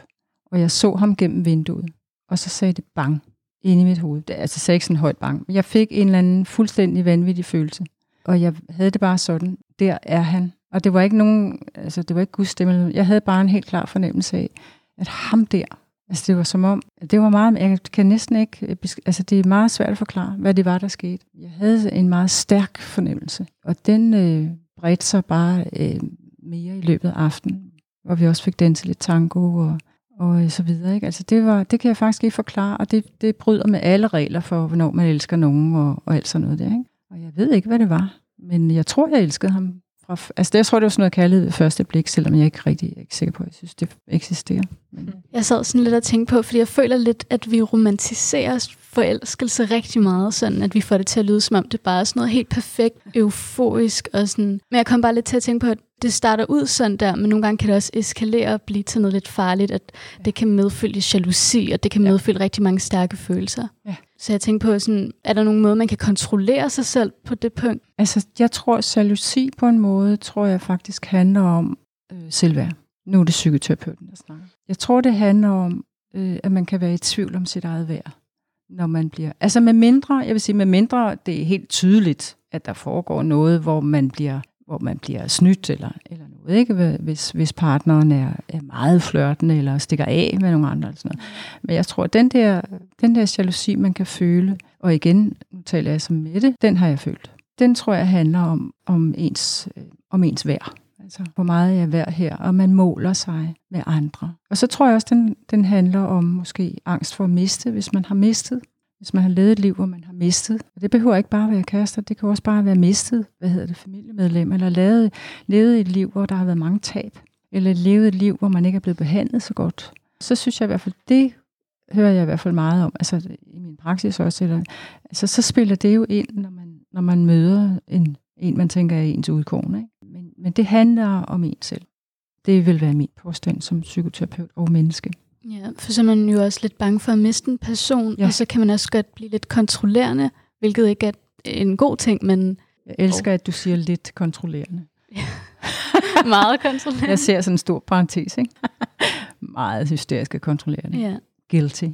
og jeg så ham gennem vinduet, og så sagde det bang inde i mit hoved. Det, altså, sagde ikke sådan højt bang, men jeg fik en eller anden fuldstændig vanvittig følelse. Og jeg havde det bare sådan, der er han. Og det var ikke nogen, altså det var ikke Guds stemme. Jeg havde bare en helt klar fornemmelse af, at ham der, altså det var som om, det var meget, jeg kan næsten ikke, øh, altså det er meget svært at forklare, hvad det var, der skete. Jeg havde en meget stærk fornemmelse, og den øh, bredte sig bare øh, mere i løbet af aftenen, hvor vi også fik danset lidt tango og, og øh, så videre. Ikke? Altså det, var, det kan jeg faktisk ikke forklare, og det, det bryder med alle regler for, hvornår man elsker nogen og, og alt sådan noget der. Ikke? Og jeg ved ikke, hvad det var, men jeg tror, jeg elskede ham. Fra, f- altså det, jeg tror, det var sådan noget kærlighed ved første blik, selvom jeg ikke rigtig jeg er ikke sikker på, at jeg synes, det eksisterer. Men, Jeg sad sådan lidt og tænkte på, fordi jeg føler lidt, at vi romantiserer forelskelse rigtig meget, sådan at vi får det til at lyde, som om det bare er sådan noget helt perfekt, euforisk og sådan. Men jeg kom bare lidt til at tænke på, at det starter ud sådan der, men nogle gange kan det også eskalere og blive til noget lidt farligt, at det kan medfølge jalousi, og det kan medfølge rigtig mange stærke følelser. Ja. Så jeg tænkte på, sådan, er der nogen måde, man kan kontrollere sig selv på det punkt? Altså, jeg tror, jalousi på en måde, tror jeg faktisk handler om øh, selvværd. Nu er det psykoterapeuten, der snakker. Jeg tror, det handler om, øh, at man kan være i tvivl om sit eget værd, når man bliver... Altså med mindre, jeg vil sige med mindre, det er helt tydeligt, at der foregår noget, hvor man bliver hvor man bliver snydt eller, eller noget, ikke? Hvis, hvis partneren er, er meget flørtende eller stikker af med nogle andre. Eller sådan noget. Men jeg tror, at den der, den der jalousi, man kan føle, og igen, nu taler jeg som Mette, den har jeg følt. Den tror jeg handler om, om, ens, øh, om ens værd. Altså, hvor meget jeg er værd her, og man måler sig med andre. Og så tror jeg også, den, den handler om måske angst for at miste, hvis man har mistet. Hvis man har levet et liv, hvor man har mistet. Og det behøver ikke bare at være kærester, det kan også bare være mistet, hvad hedder det, familiemedlem, eller levet, levet et liv, hvor der har været mange tab. Eller levet et liv, hvor man ikke er blevet behandlet så godt. Så synes jeg i hvert fald, det hører jeg i hvert fald meget om, altså i min praksis også. Eller, altså, så spiller det jo ind, når man, når man møder en, en, man tænker er ens udkårende. Ikke? Men, det handler om en selv. Det vil være min påstand som psykoterapeut og menneske. Ja, for så er man jo også lidt bange for at miste en person, Ja. ja. og så kan man også godt blive lidt kontrollerende, hvilket ikke er en god ting, men Jeg elsker, at du siger lidt kontrollerende. meget kontrollerende. Jeg ser sådan en stor parentes, ikke? Meget hysterisk og kontrollerende. Ja. Guilty.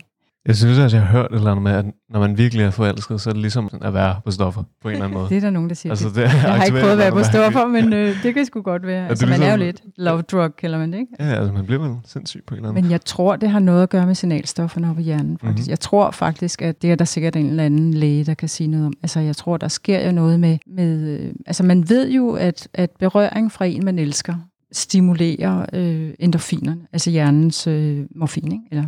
Jeg synes, at jeg har hørt et eller andet med, at når man virkelig er forelsket, så er det ligesom at være på stoffer på en eller anden måde. Det er der nogen, der siger. Altså, det, jeg har ikke prøvet at være på stoffer, men øh, det kan sgu godt være. Altså, man er jo ligesom- lidt love drug, kalder man det, ikke? Ja, altså man bliver vel sindssyg på en eller anden Men jeg tror, det har noget at gøre med signalstofferne oppe i hjernen. Faktisk. Mhm. Mm-hmm. Jeg tror faktisk, at det er der sikkert en eller anden læge, der kan sige noget om. Altså, jeg tror, der sker jo noget med... med øh, altså, man ved jo, at, at berøring fra en, man elsker, stimulerer øh, endorfinerne, altså hjernens øh, morfin, ikke? eller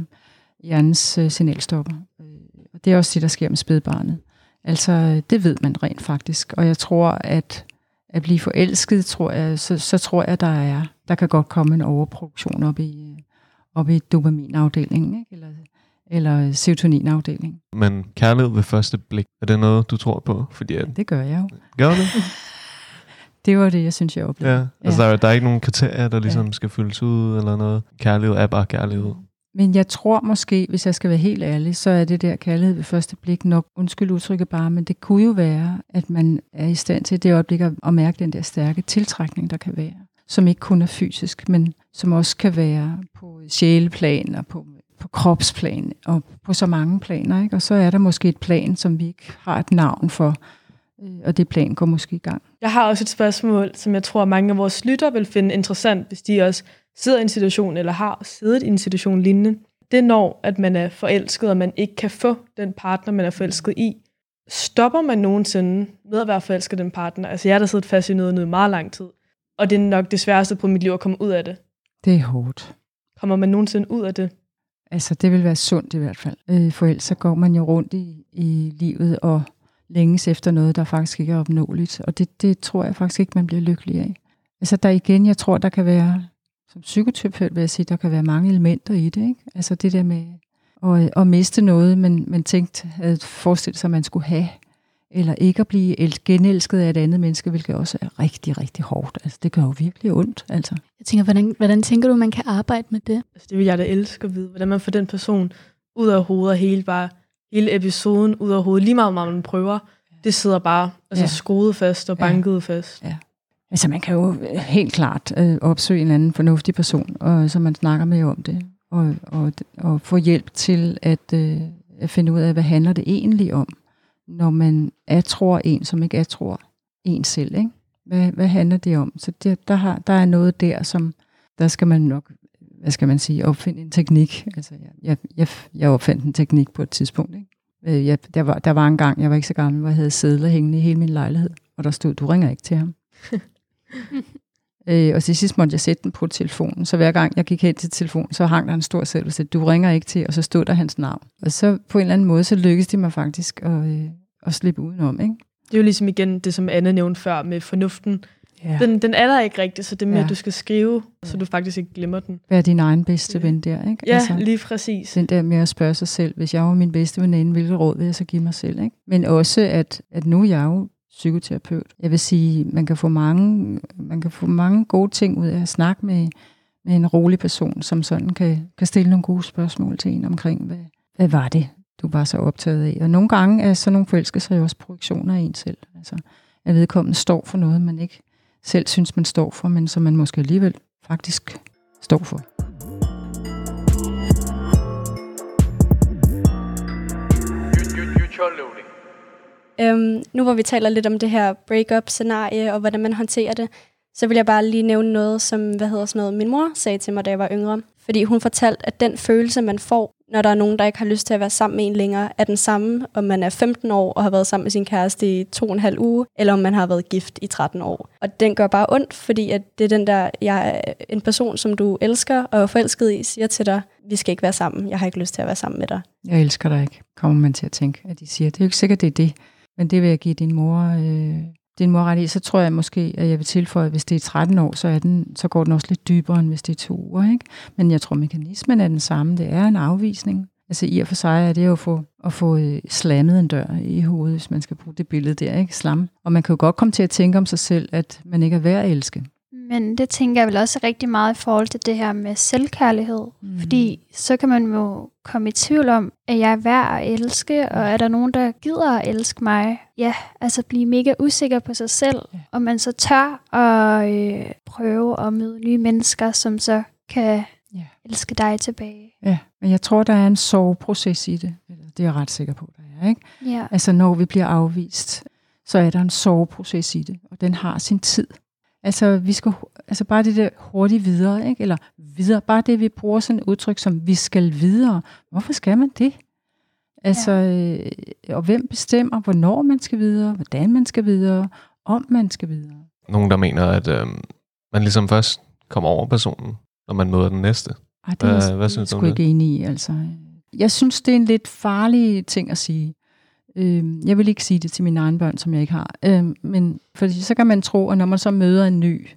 hjernens øh, signalstoffer. Øh, og det er også det, der sker med spædbarnet. Altså, det ved man rent faktisk. Og jeg tror, at at blive forelsket, tror jeg, så, så tror jeg, der er, der kan godt komme en overproduktion op i, øh, op i dopaminafdelingen, ikke? Eller, eller serotoninafdelingen. Men kærlighed ved første blik, er det noget, du tror på? Fordi at, Det gør jeg jo. gør du det? Det var det, jeg synes, jeg oplevede. Ja. Altså, Der, er, der er ikke nogen kriterier, der ligesom ja. skal fyldes ud eller noget. Kærlighed er bare kærlighed. Men jeg tror måske, hvis jeg skal være helt ærlig, så er det der kærlighed ved første blik nok, undskyld udtrykket bare, men det kunne jo være, at man er i stand til det øjeblik at, mærke den der stærke tiltrækning, der kan være, som ikke kun er fysisk, men som også kan være på sjæleplan og på, på kropsplan og på så mange planer. Ikke? Og så er der måske et plan, som vi ikke har et navn for, øh, og det plan går måske i gang. Jeg har også et spørgsmål, som jeg tror, mange af vores lytter vil finde interessant, hvis de også sidder i en situation, eller har siddet i en situation lignende. Det når, at man er forelsket, og man ikke kan få den partner, man er forelsket i. Stopper man nogensinde med at være forelsket i den partner? Altså jeg har da siddet fast i noget, noget meget lang tid. Og det er nok det sværeste på mit liv at komme ud af det. Det er hårdt. Kommer man nogensinde ud af det? Altså, det vil være sundt i hvert fald. Øh, for ellers så går man jo rundt i, i livet og længes efter noget, der faktisk ikke er opnåeligt. Og det, det tror jeg faktisk ikke, man bliver lykkelig af. Altså, der igen, jeg tror, der kan være, som psykoterapeut vil jeg sige, der kan være mange elementer i det. Ikke? Altså det der med at, at miste noget, men man tænkte, at forestille sig, at man skulle have, eller ikke at blive genelsket af et andet menneske, hvilket også er rigtig, rigtig hårdt. Altså, det gør jo virkelig ondt. Altså. Jeg tænker, hvordan, hvordan tænker du, man kan arbejde med det? Altså, det vil jeg da elske at vide, hvordan man får den person ud af hovedet, hele, bare, hele episoden ud af hovedet, lige meget om man prøver, det sidder bare altså, ja. skruet fast og banket ja. fast. Ja. Altså man kan jo øh, helt klart øh, opsøge en anden fornuftig person, og så man snakker med om det, og, og, og få hjælp til at, øh, at finde ud af, hvad handler det egentlig om når man er tror en, som ikke er tror en selv. Ikke? Hvad, hvad handler det om? Så det, der, har, der er noget der, som der skal man nok, hvad skal man sige, opfinde en teknik. Altså, jeg, jeg, jeg, opfandt en teknik på et tidspunkt. Ikke? Øh, jeg, der, var, der var en gang, jeg var ikke så gammel, hvor jeg havde sædler hængende i hele min lejlighed, og der stod, du ringer ikke til ham. øh, og til sidst måtte jeg sætte den på telefonen, så hver gang jeg gik hen til telefonen, så hang der en stor sagde, du ringer ikke til, og så stod der hans navn. Og så på en eller anden måde, så lykkedes det mig faktisk at, øh, at slippe udenom. Ikke? Det er jo ligesom igen det, som Anne nævnte før med fornuften. Ja. Den, den er der ikke rigtigt, så det med, ja. at du skal skrive, så du faktisk ikke glemmer den. Vær din egen bedste ven der, ikke? Ja, altså, lige præcis. Den der med at spørge sig selv, hvis jeg var min bedste veninde, hvilket råd vil jeg så give mig selv, ikke? Men også, at, at nu er jeg jo psykoterapeut. Jeg vil sige, man kan få mange, man kan få mange gode ting ud af at snakke med, med en rolig person, som sådan kan, kan stille nogle gode spørgsmål til en omkring, hvad, hvad var det, du var så optaget af. Og nogle gange er sådan nogle forelskelser jo også projektioner af en selv. Altså, at vedkommende står for noget, man ikke selv synes, man står for, men som man måske alligevel faktisk står for. Øhm, nu hvor vi taler lidt om det her break-up-scenarie, og hvordan man håndterer det, så vil jeg bare lige nævne noget, som hvad hedder sådan noget, min mor sagde til mig, da jeg var yngre. Fordi hun fortalte, at den følelse, man får, når der er nogen, der ikke har lyst til at være sammen med en længere, er den samme, om man er 15 år og har været sammen med sin kæreste i to og en halv uge, eller om man har været gift i 13 år. Og den gør bare ondt, fordi at det er den der, jeg er en person, som du elsker og er forelsket i, siger til dig, vi skal ikke være sammen, jeg har ikke lyst til at være sammen med dig. Jeg elsker dig ikke, kommer man til at tænke, at de siger. Det er jo ikke sikkert, det er det, men det vil jeg give din mor øh, din mor ret i, så tror jeg måske, at jeg vil tilføje, at hvis det er 13 år, så, er den, så går den også lidt dybere, end hvis det er to uger. Ikke? Men jeg tror, mekanismen er den samme. Det er en afvisning. Altså i og for sig er det jo at få, at få øh, slammet en dør i hovedet, hvis man skal bruge det billede der, ikke? Slam. Og man kan jo godt komme til at tænke om sig selv, at man ikke er værd at elske. Men det tænker jeg vel også rigtig meget i forhold til det her med selvkærlighed. Mm. Fordi så kan man jo komme i tvivl om, at jeg er værd at elske, og er der nogen, der gider at elske mig? Ja, altså blive mega usikker på sig selv, ja. og man så tør at øh, prøve at møde nye mennesker, som så kan ja. elske dig tilbage. Ja, men jeg tror, der er en soveproces i det. Det er jeg ret sikker på, der er. Ikke? Ja. Altså når vi bliver afvist, så er der en soveproces i det, og den har sin tid. Altså, vi skal, altså bare det der hurtigt videre, ikke? eller videre, bare det, vi bruger sådan et udtryk som, vi skal videre. Hvorfor skal man det? Altså, ja. øh, og hvem bestemmer, hvornår man skal videre, hvordan man skal videre, om man skal videre? Nogen, der mener, at øh, man ligesom først kommer over personen, når man møder den næste. Ej, det er hvad, hvad synes du om det? ikke enig i, altså. Jeg synes, det er en lidt farlig ting at sige. Øh, jeg vil ikke sige det til mine egne børn, som jeg ikke har. Øh, men fordi så kan man tro, at når man så møder en ny,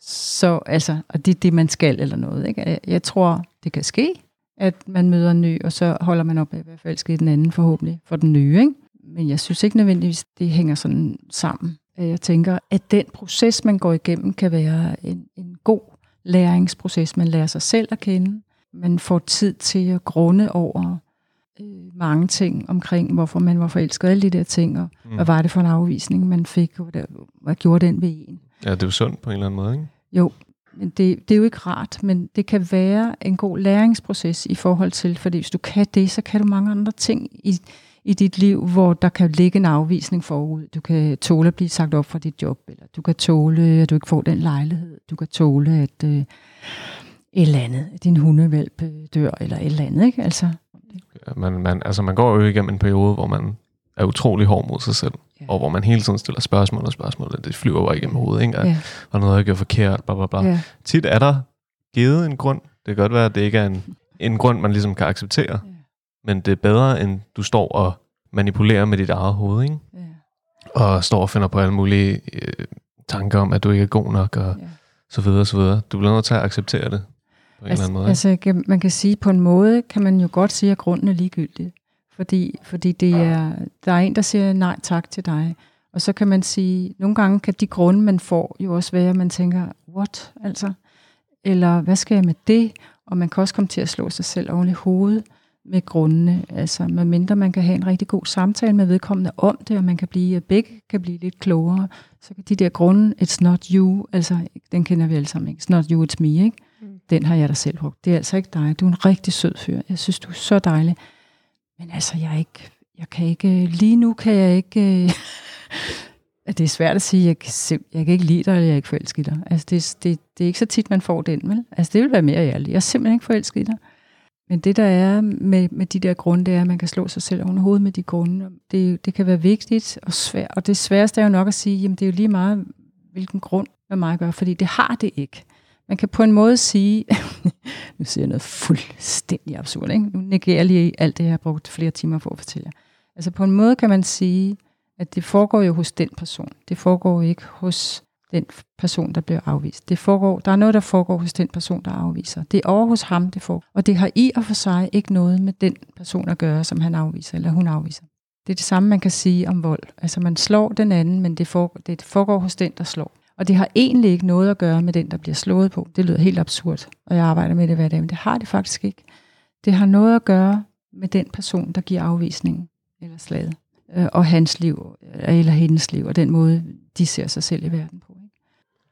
så altså, og det er det, man skal eller noget. Ikke? Jeg, tror, det kan ske, at man møder en ny, og så holder man op af at være forelsket i den anden forhåbentlig for den nye. Ikke? Men jeg synes ikke nødvendigvis, det hænger sådan sammen. Jeg tænker, at den proces, man går igennem, kan være en, en god læringsproces. Man lærer sig selv at kende, man får tid til at grunde over øh, mange ting omkring, hvorfor man var forelsket, alle de der ting, og mm. hvad var det for en afvisning, man fik, og hvad, hvad gjorde den ved en. Ja, det er jo sundt på en eller anden måde, ikke? Jo, men det, det er jo ikke rart, men det kan være en god læringsproces i forhold til, fordi hvis du kan det, så kan du mange andre ting i, i dit liv, hvor der kan ligge en afvisning forud. Du kan tåle at blive sagt op fra dit job, eller du kan tåle, at du ikke får den lejlighed. Du kan tåle, at øh, et eller andet, din hundevalp øh, dør, eller et eller andet, ikke? Altså, man, man, altså man går jo igennem en periode, hvor man er utrolig hård mod sig selv, Ja. og hvor man hele tiden stiller spørgsmål og spørgsmål, og det flyver bare igennem hovedet, ikke? Ja. Var noget, jeg gjorde forkert, bla bla bla. ja, Tit er der givet en grund. Det kan godt være, at det ikke er en, en grund, man ligesom kan acceptere, Ja. men det er bedre, end du står og manipulerer med dit eget hoved, ikke? ja, Og står og finder på alle mulige øh, tanker om, at du ikke er god nok, og ja. så videre, så videre. Du bliver nødt til at acceptere det på en eller anden måde. Altså, altså, man kan sige, på en måde kan man jo godt sige, at grunden er ligegyldig. Fordi, fordi det er, der er en, der siger nej tak til dig. Og så kan man sige, nogle gange kan de grunde, man får, jo også være, at man tænker, what? Altså, eller hvad skal jeg med det? Og man kan også komme til at slå sig selv oven i hovedet med grundene. Altså, medmindre man kan have en rigtig god samtale med vedkommende om det, og man kan blive, begge kan blive lidt klogere, så kan de der grunde, it's not you, altså, den kender vi alle sammen, ikke? It's not you, it's me, ikke? Den har jeg da selv brugt. Det er altså ikke dig. Du er en rigtig sød fyr. Jeg synes, du er så dejlig. Men altså, jeg er ikke, jeg kan ikke, lige nu kan jeg ikke, øh, det er svært at sige, jeg kan, jeg kan ikke lide dig, eller jeg er ikke forelsket i dig. Altså, det, det, det er ikke så tit, man får den, vel? Altså, det vil være mere ærligt. Jeg er simpelthen ikke forelsket i dig. Men det, der er med, med de der grunde, det er, at man kan slå sig selv oven hovedet med de grunde. Det, det kan være vigtigt og svært. Og det sværeste er jo nok at sige, jamen det er jo lige meget, hvilken grund hvad mig gør, fordi det har det ikke. Man kan på en måde sige, nu siger jeg noget fuldstændig absurd, ikke? nu negerer jeg lige alt det, jeg har brugt flere timer på at fortælle jer. Altså på en måde kan man sige, at det foregår jo hos den person. Det foregår ikke hos den person, der bliver afvist. Det foregår, der er noget, der foregår hos den person, der afviser. Det er over hos ham, det foregår. Og det har i og for sig ikke noget med den person at gøre, som han afviser, eller hun afviser. Det er det samme, man kan sige om vold. Altså man slår den anden, men det foregår, det foregår hos den, der slår. Og det har egentlig ikke noget at gøre med den, der bliver slået på. Det lyder helt absurd, og jeg arbejder med det hver dag, men det har det faktisk ikke. Det har noget at gøre med den person, der giver afvisningen eller slaget, øh, og hans liv, øh, eller hendes liv, og den måde, de ser sig selv i verden på.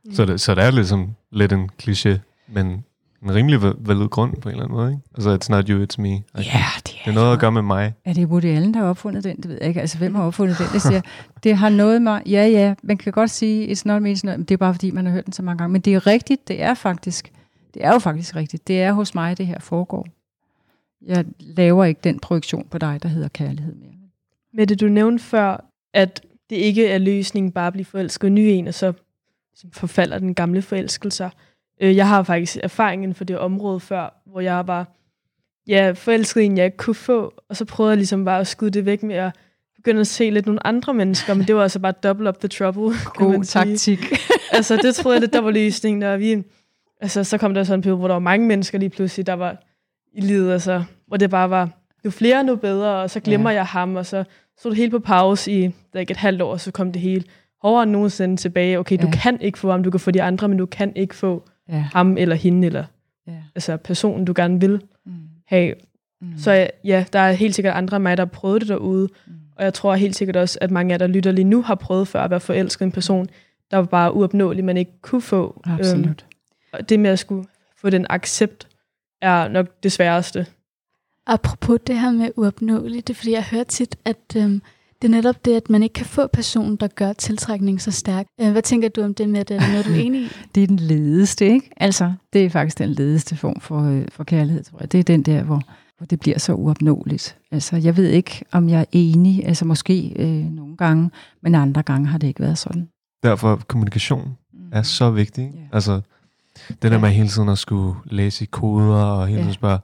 Ikke? Så, det, så det er ligesom lidt en kliché, men en rimelig val- valid grund på en eller anden måde, ikke? Altså, it's not you, it's me. Ja, det Det er noget at gøre med mig. Er det Woody Allen, der har opfundet den? Det ved jeg ikke. Altså, hvem har opfundet den? Det, siger, det har noget med... Ja, ja, man kan godt sige, it's not me, it's not, men det er bare, fordi man har hørt den så mange gange. Men det er rigtigt, det er faktisk... Det er jo faktisk rigtigt. Det er hos mig, det her foregår. Jeg laver ikke den projektion på dig, der hedder kærlighed mere. Mette, du nævnte før, at det ikke er løsningen bare at blive forelsket i ny en, og så forfalder den gamle forelskelser. Øh, Jeg har faktisk erfaring inden for det område før, hvor jeg var ja, forelsket i en, jeg ikke kunne få, og så prøvede jeg ligesom bare at skyde det væk med at begynde at se lidt nogle andre mennesker, men det var altså bare double up the trouble. God taktik. altså, det troede jeg lidt, der var løsningen, og vi, altså, så kom der sådan en periode, hvor der var mange mennesker lige pludselig, der var i livet, altså, hvor det bare var, jo flere, nu bedre, og så glemmer ja. jeg ham, og så stod det hele på pause i der ikke et halvt år, og så kom det hele hårdere end nogensinde tilbage. Okay, du Ja. kan ikke få ham, du kan få de andre, men du kan ikke få Ja, ham eller hende, eller ja. altså personen, du gerne vil Mm. have. Mm. Så ja, der er helt sikkert andre end mig, der har prøvet det derude, Mm. og jeg tror helt sikkert også, at mange af jer, der lytter lige nu, har prøvet før at være forelsket i en person, der var bare uopnåelig, man ikke kunne få. Øhm, Absolut. og det med at skulle få den accept, er nok det sværeste. Apropos det her med uopnåeligt, det er fordi, jeg hører tit, at øhm, det er netop det, at man ikke kan få personen, der gør tiltrækning så stærk. Øh, hvad tænker du om det med, det? Er noget, du er enig i? Det er den ledeste, ikke? Altså, det er faktisk den ledeste form for, øh, for kærlighed, tror jeg. Det er den der, hvor, hvor det bliver så uopnåeligt. Altså, jeg ved ikke, om jeg er enig, altså måske øh, nogle gange, men andre gange har det ikke været sådan. Derfor kommunikation er så vigtig. ikke? Ja. Altså, det der med hele tiden at skulle læse i koder og hele tiden Ja. spørge,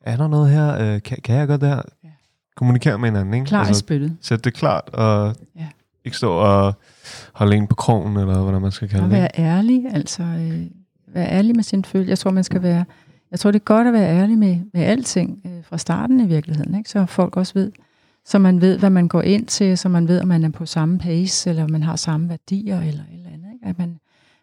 er der noget her? Øh, kan, kan jeg gøre det her? Ja. Kommunikere med hinanden, ikke? Klar i altså, spyttet. sæt det klart, og Ja. ikke stå og holde en på krogen, eller hvordan man skal kalde Og det. være ærlig, altså øh, være ærlig med sin følelse. Jeg tror, man skal være, jeg tror, det er godt at være ærlig med, med alting øh, fra starten i virkeligheden, ikke? så folk også ved, så man ved, hvad man går ind til, så man ved, om man er på samme pace, eller om man har samme værdier, eller et eller andet. Ikke? At man,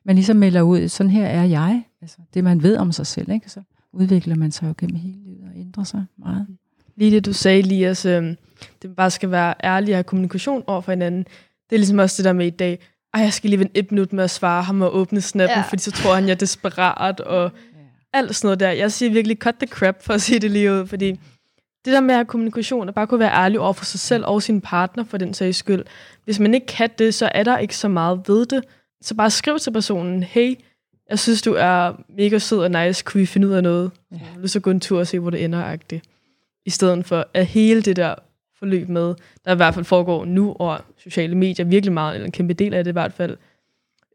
man ligesom melder ud, sådan her er jeg, altså det man ved om sig selv, ikke? Så udvikler man sig jo gennem hele livet og ændrer sig meget. Lige det, du sagde, Elias, øh, det bare skal være ærlig og have kommunikation over for hinanden. Det er ligesom også det der med i dag, ej, jeg skal lige vente et minut med at svare ham og åbne snappen, Ja. ja. fordi så tror han, jeg er desperat, og alt sådan noget der. Jeg siger virkelig, cut the crap, for at sige det lige ud, fordi det der med at have kommunikation, og bare kunne være ærlig over for sig selv og sin partner, for den sags skyld. Hvis man ikke kan det, så er der ikke så meget ved det. Så bare skriv til personen, hey, jeg synes, du er mega sød og nice, kunne vi finde ud af noget? Ja. Så gå en tur og se, hvor det ender, agtigt. I stedet for at hele det der forløb med, der i hvert fald foregår nu over sociale medier, virkelig meget, eller en kæmpe del af det i hvert fald.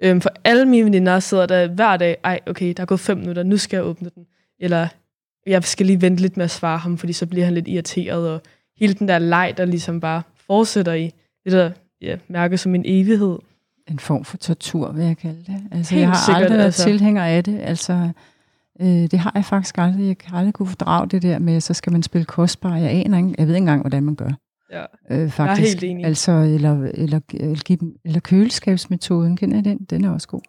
Øhm, for alle mine veninder sidder der hver dag, ej, okay, der er gået fem minutter, nu skal jeg åbne den. Eller jeg skal lige vente lidt med at svare ham, fordi så bliver han lidt irriteret, og hele den der leg, der ligesom bare fortsætter i det der ja, mærke som en evighed. En form for tortur, vil jeg kalde det. Altså, Helt jeg har sikkert, aldrig været altså. tilhænger af det. Altså, øh, det har jeg faktisk aldrig. Jeg kan aldrig kunne fordrage det der med, så skal man spille kostbar. Jeg aner ikke, jeg ved ikke engang, hvordan man gør. Ja. Øh, faktisk. helt enig. Altså, eller, eller, eller, eller køleskabsmetoden, kender I den? Den er også god.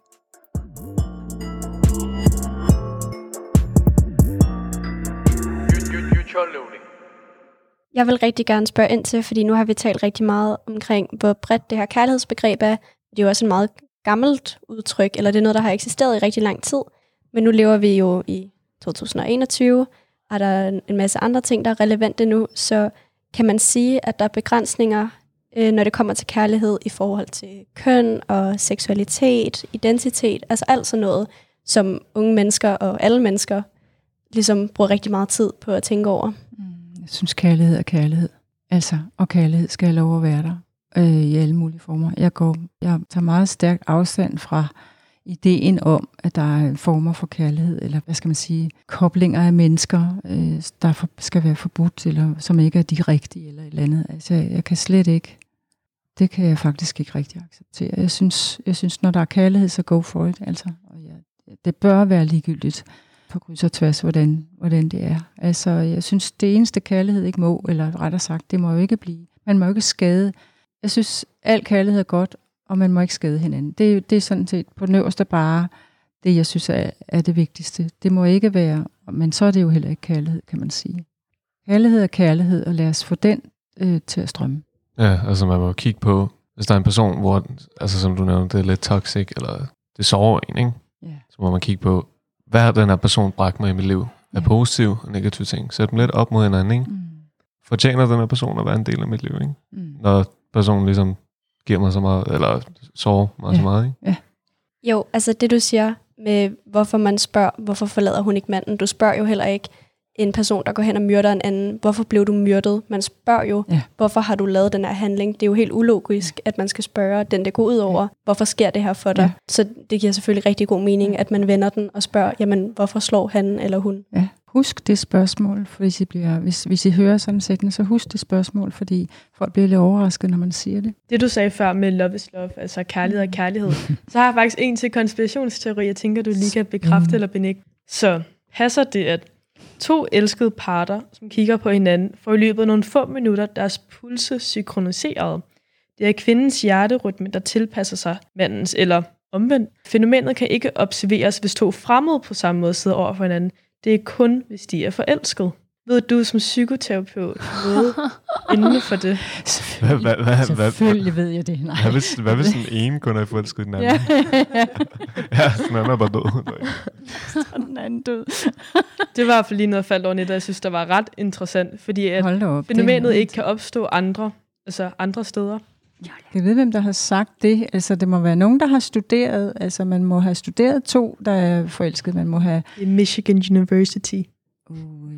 Jeg vil rigtig gerne spørge ind til, fordi nu har vi talt rigtig meget omkring, hvor bredt det her kærlighedsbegreb er. Det er jo også en meget gammelt udtryk, eller det er noget, der har eksisteret i rigtig lang tid. Men nu lever vi jo i 2021, og der er en- en masse andre ting, der er relevante nu. Så kan man sige, at der er begrænsninger, øh, når det kommer til kærlighed i forhold til køn og seksualitet, identitet, altså alt sådan noget, som unge mennesker og alle mennesker ligesom bruger rigtig meget tid på at tænke over. Mm, jeg synes, kærlighed er kærlighed. Altså, og kærlighed skal have lov at være der øh, i alle mulige former. Jeg, går, jeg tager meget stærkt afstand fra ideen om, at der er former for kærlighed, eller hvad skal man sige, koblinger af mennesker, øh, der for, skal være forbudt, eller som ikke er de rigtige, eller et eller andet. Altså, jeg, kan slet ikke, det kan jeg faktisk ikke rigtig acceptere. Jeg synes, jeg synes når der er kærlighed, så go for it. Altså, og ja, det bør være ligegyldigt på kryds og tværs, hvordan, hvordan det er. Altså, jeg synes, det eneste kærlighed ikke må, eller rettere sagt, det må jo ikke blive. Man må jo ikke skade. Jeg synes, al kærlighed er godt, og man må ikke skade hinanden. Det, er det er sådan set på den øverste bare det, jeg synes er, er det vigtigste. Det må ikke være, men så er det jo heller ikke kærlighed, kan man sige. Kærlighed er kærlighed, og lad os få den øh, til at strømme. Ja, altså man må kigge på, hvis der er en person, hvor, altså som du nævnte, det er lidt toxic, eller det sover en, ikke? Ja. Så må man kigge på, hvad har den her person bragt mig i mit liv? Af Ja. positive og negative ting. Sæt dem lidt op mod hinanden, ikke? Mm. Fortjener den her person at være en del af mit liv, ikke? Mm. Når personen ligesom giver mig så meget, eller sover mig Ja. så meget, ikke? Jo, altså det du siger med, hvorfor man spørger, hvorfor forlader hun ikke manden? Du spørger jo heller ikke en person, der går hen og myrder en anden, hvorfor blev du myrdet? Man spørger jo, Ja. hvorfor har du lavet den her handling? Det er jo helt ulogisk, at man skal spørge den, det går ud over, hvorfor sker det her for dig? Ja. Så det giver selvfølgelig rigtig god mening, at man vender den og spørger, jamen hvorfor slår han eller hun? Ja, husk det spørgsmål, for hvis I, bliver, hvis, hvis I hører sådan en sætning, så husk det spørgsmål, fordi folk bliver lidt overrasket, når man siger det. Det du sagde før med love is love, altså kærlighed er kærlighed, så har jeg faktisk en til konspirationsteori, jeg tænker, du lige kan bekræfte eller benægte. Så passer det, at to elskede parter, som kigger på hinanden, får i løbet af nogle få minutter deres pulse synkroniseret. Det er kvindens hjerterytme, der tilpasser sig mandens, eller omvendt. Fænomenet kan ikke observeres, hvis to fremmede på samme måde sidder over for hinanden. Det er kun, hvis de er forelsket. Ved du som psykoterapeut noget inden for det? Hvad, hvad, hvad, hvad, Selvfølgelig ved jeg det. Nej. hvad, hvis, hvad hvis den ene kun er forelsket i den anden? Ja, ja, den anden er bare død. den anden død. Det var i hvert fald lige noget, jeg faldt over net, jeg synes, der var ret interessant, fordi at op. fænomenet ikke kan opstå andre, altså andre steder. Jeg ved, hvem der har sagt det. Altså, det må være nogen, der har studeret. Altså, man må have studeret to, der er forelsket. Man må have... Det er Michigan University. Uh,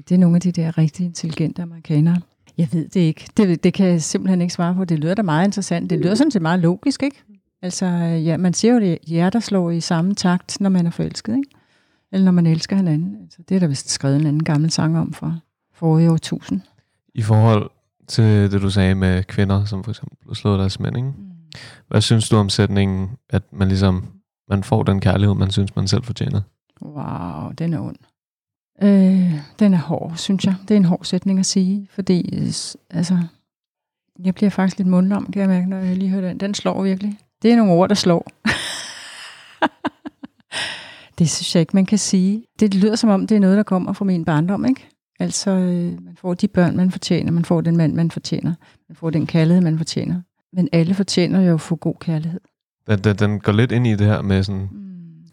det er nogle af de der rigtig intelligente amerikanere. Jeg ved det ikke. Det, det kan jeg simpelthen ikke svare på. Det lyder da meget interessant. Det lyder sådan set meget logisk, ikke? Altså, ja, man siger jo, at hjerter slår i samme takt, når man er forelsket, ikke? Eller når man elsker hinanden. Altså, det er der vist skrevet en anden gammel sang om fra forrige årtusind. I forhold til det, du sagde med kvinder, som for eksempel blev slået deres mænd, ikke? Hvad synes du om sætningen, at man ligesom man får den kærlighed, man synes, man selv fortjener? Wow, den er ond. Øh, den er hård, synes jeg. Det er en hård sætning at sige, fordi altså, jeg bliver faktisk lidt mundlam, kan jeg mærke, når jeg lige hører den. Den slår virkelig. Det er nogle ord, der slår. Det synes jeg ikke, man kan sige. Det lyder som om, det er noget, der kommer fra min barndom, ikke? Altså, øh, man får de børn, man fortjener, man får den mand, man fortjener, man får den kærlighed, man fortjener. Men alle fortjener jo at få god kærlighed. Den, den, den går lidt ind i det her med sådan, Mm.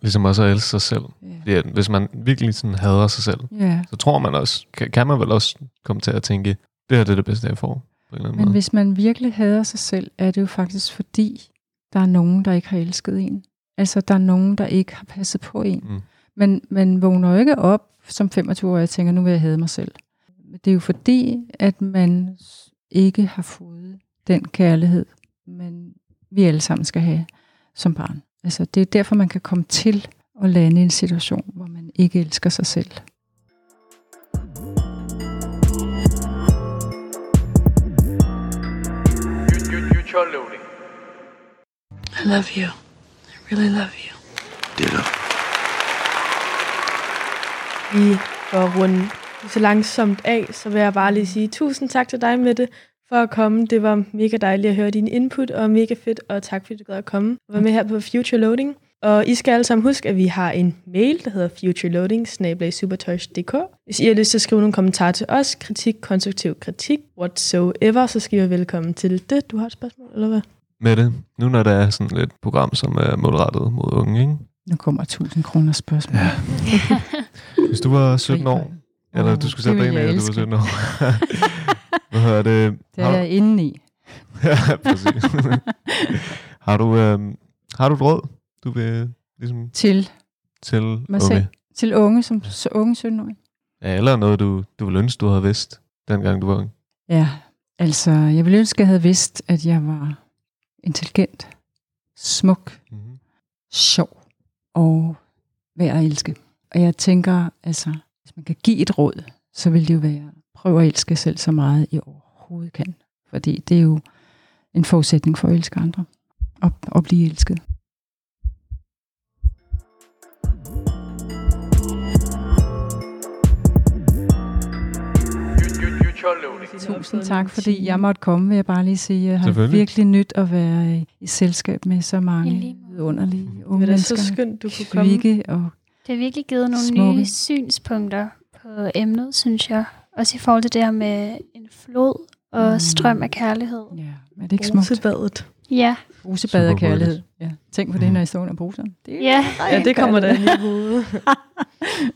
ligesom også at elske sig selv. Ja. Fordi hvis man virkelig sådan hader sig selv, ja. så tror man også, kan, kan man vel også komme til at tænke, det her det er det bedste, jeg får. På en eller anden Men måde. hvis man virkelig hader sig selv, er det jo faktisk fordi, der er nogen, der ikke har elsket en. Altså, der er nogen, der ikke har passet på en. Mm. Men man vågner jo ikke op som 25-årig og tænker, nu vil jeg hade mig selv. Det er jo fordi, at man ikke har fået den kærlighed, man, vi alle sammen skal have som barn. Altså, det er derfor, man kan komme til at lande i en situation, hvor man ikke elsker sig selv. I love you. I really love you. Ditto. Vi får runde så langsomt af, så vil jeg bare lige sige tusind tak til dig, Mette, for at komme. Det var mega dejligt at høre din input, og mega fedt, og tak fordi du gad at komme og være med her på Future Loading. Og I skal alle sammen huske, at vi har en mail, der hedder futureloading Hvis I har lyst til at skrive nogle kommentarer til os, kritik, konstruktiv kritik, whatsoever, så skriver I velkommen til det. Du har et spørgsmål, eller hvad? Med det, nu når der er sådan et program, som er målrettet mod unge, ikke? Nu kommer 1000 kroner spørgsmål. Ja. Hvis du var 17 år, eller du skulle sætte dig ind i, at du var elske. 17 år. Hvad hedder det? Det er jeg inde i. ja, præcis. har, du, øhm, har du et råd, du vil ligesom Til til unge? selv. Til unge, som så unge 17 Ja, eller noget, du, du ville ønske, du havde vidst, dengang du var ung. Ja, altså, jeg ville ønske, at jeg havde vidst, at jeg var intelligent, smuk, Mm-hmm. sjov og værd at elske. Og jeg tænker, altså, hvis man kan give et råd, så vil det jo være, prøv at elske selv så meget, I overhovedet kan. Fordi det er jo en forudsætning for at elske andre. Og, og blive elsket. Tusind tak, fordi jeg måtte komme, vil jeg bare lige sige. Jeg har virkelig nyt at være i, selskab med så mange underlige unge Det er da så mennesker. skønt, du kunne komme. Kvikke og Det har virkelig givet nogle Smukke. nye synspunkter på emnet, synes jeg. Også i forhold til det her med en flod og Mm. strøm af kærlighed. ja, er det ikke smukt? Rosebadet. Ja, Brusebad Super og kærlighed. Ja. Tænk på det, Mm. når I står under bruseren. Det er ja. Ja, det kommer der ind i hovedet.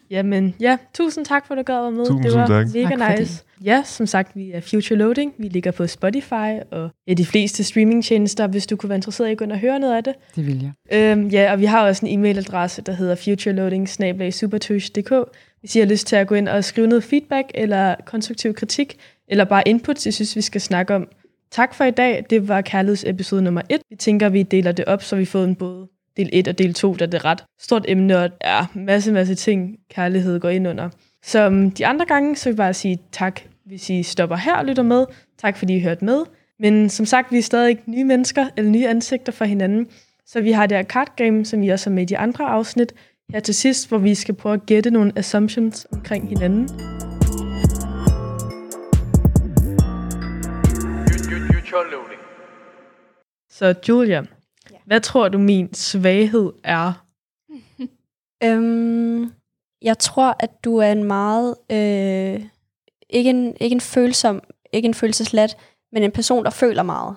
Jamen, ja, tusind tak for, at du gad at med. Tusind, det var tak. mega Tak nice. Ja, som sagt, vi er Future Loading. Vi ligger på Spotify og ja, de fleste streamingtjenester, hvis du kunne være interesseret i at gå ind og høre noget af det. Det vil jeg. Øhm, ja, og vi har også en e-mailadresse, der hedder futureloading Hvis I har lyst til at gå ind og skrive noget feedback eller konstruktiv kritik, eller bare inputs, jeg synes, vi skal snakke om. Tak for i dag. Det var kærlighedsepisode nummer 1. Vi tænker, vi deler det op, så vi får en både del 1 og del 2, da det er ret stort emne, og ja, masse, masse ting, kærlighed går ind under. Som de andre gange, så vil jeg bare sige tak, hvis I stopper her og lytter med. Tak, fordi I hørte med. Men som sagt, vi er stadig nye mennesker, eller nye ansigter for hinanden. Så vi har det her card game, som vi også har med i de andre afsnit, her til sidst, hvor vi skal prøve at gætte nogle assumptions omkring hinanden. Loading. Så Julia, hvad tror du min svaghed er? Øhm, jeg tror, at du er en meget... Øh, ikke, en, ikke en følsom, ikke en følelseslat, men en person, der føler meget.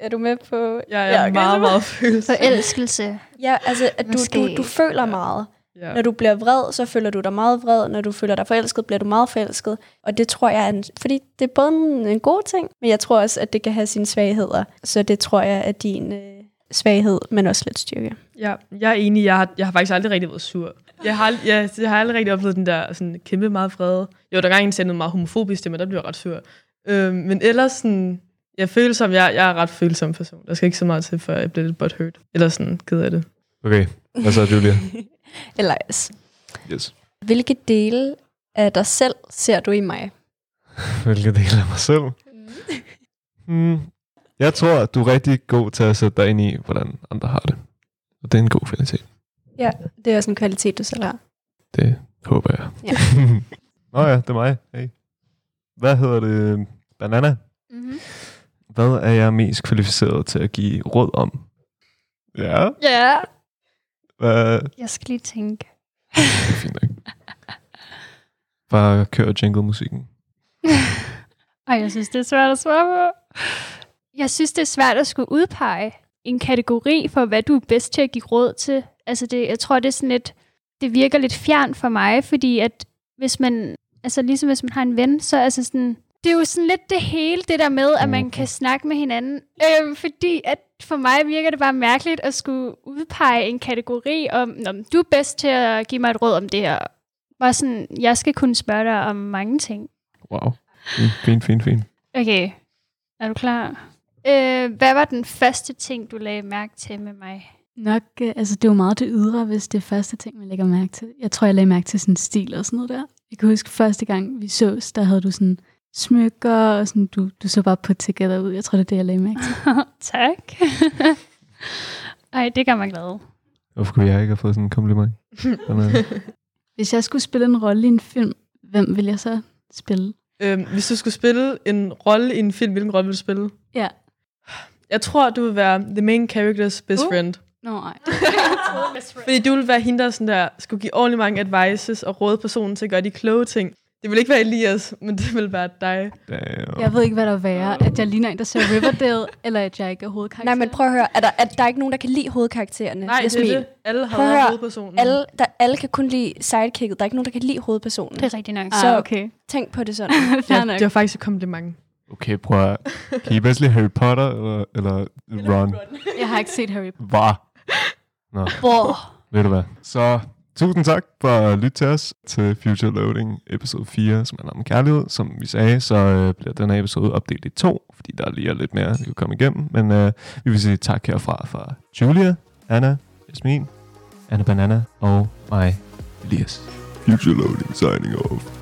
Er du med på... Jeg er okay, meget, meget følsom. Forelskelse. Ja, altså, at du, du, Måske. du føler meget. Ja. Når du bliver vred, så føler du dig meget vred. Når du føler dig forelsket, bliver du meget forelsket. Og det tror jeg er en, fordi det er både en, en god ting, men jeg tror også, at det kan have sine svagheder. Så det tror jeg er din øh, svaghed, men også lidt styrke. Ja, jeg er enig. Jeg har, jeg har faktisk aldrig rigtig været sur. Jeg har, ald- jeg, jeg har aldrig rigtig oplevet den der sådan, kæmpe meget vrede. Jo, der er gang en noget meget homofobisk til mig, der blev jeg ret sur. Øhm, men ellers sådan, jeg føler som, jeg, jeg er ret følsom person. Der skal ikke så meget til, før jeg bliver lidt butthurt. Eller sådan, ked af det. Okay, hvad så, Julia? Elias, Yes. hvilke dele af dig selv ser du i mig? Hvilke dele af mig selv? Hmm. Jeg tror, at du er rigtig god til at sætte dig ind i, hvordan andre har det. Og det er en god kvalitet. Ja, det er også en kvalitet, du selv har. Det håber jeg. Ja. Nå ja, det er mig. Hey. Hvad hedder det? Banana? Mm-hmm. Hvad er jeg mest kvalificeret til at give råd om? Ja. Ja. Hvad? Jeg skal lige tænke. Det er fint nok. Bare kør jingle-musikken. Ej, jeg synes, det er svært at svare på. Jeg synes, det er svært at skulle udpege en kategori for, hvad du er bedst til at give råd til. Altså, det, jeg tror, det er sådan lidt, det virker lidt fjern for mig, fordi at hvis man, altså ligesom hvis man har en ven, så altså sådan, det er jo sådan lidt det hele, det der med, at man kan snakke med hinanden. Øhm, fordi at for mig virker det bare mærkeligt at skulle udpege en kategori om, Nå, men du er bedst til at give mig et råd om det her. Bare sådan, jeg skal kunne spørge dig om mange ting. Wow. Fint, fint, fint, fint. Okay, er du klar? Øh, hvad var den første ting, du lagde mærke til med mig? Nok, øh, altså det er jo meget det ydre, hvis det er første ting, man lægger mærke til. Jeg tror, jeg lagde mærke til sådan stil og sådan noget der. Jeg kan huske første gang, vi sås, der havde du sådan smykker, og sådan, du, du så bare på together ud. Jeg tror, det er det, jeg lagde mærke til. tak. Ej, det gør mig glad. Hvorfor kunne jeg ikke have fået sådan en kompliment? Hvis jeg skulle spille en rolle i en film, hvem vil jeg så spille? Øhm, hvis du skulle spille en rolle i en film, hvilken rolle vil du spille? Ja. Jeg tror, du vil være the main character's best Uh. friend. Nå, nej. Fordi du vil være hende, der, sådan der skulle give ordentlig mange advices og råde personen til at gøre de kloge ting. Det vil ikke være Elias, men det vil være dig. damn. Jeg ved ikke, hvad der er værre. At jeg ligner en, der ser Riverdale, eller at jeg ikke er hovedkarakter. Nej, men prøv at høre. Er der, er, der er ikke nogen, der kan lide hovedkaraktererne? Nej, Jasmin? det er det. Alle høre. hovedpersonen. Alle, der, alle kan kun lide sidekicket. Der er ikke nogen, der kan lide hovedpersonen. Det er rigtigt nok. Så Ah, okay. tænk på det sådan. Ja, det var faktisk et kompliment. Okay, prøv at... Kan I bedst lide Harry Potter eller, eller Ron? Jeg har ikke set Harry Potter. Hvad? Nå, Hvor? ved du hvad? Så tusind tak for at lytte til os til Future Loading episode 4, som handler om kærlighed. Som vi sagde, så øh, bliver den her episode opdelt i to, fordi der lige er lidt mere, vi kan komme igennem. Men øh, vi vil sige tak herfra fra Julia, Anna, Jasmin, Anna Banana og mig, Elias. Future Loading signing off.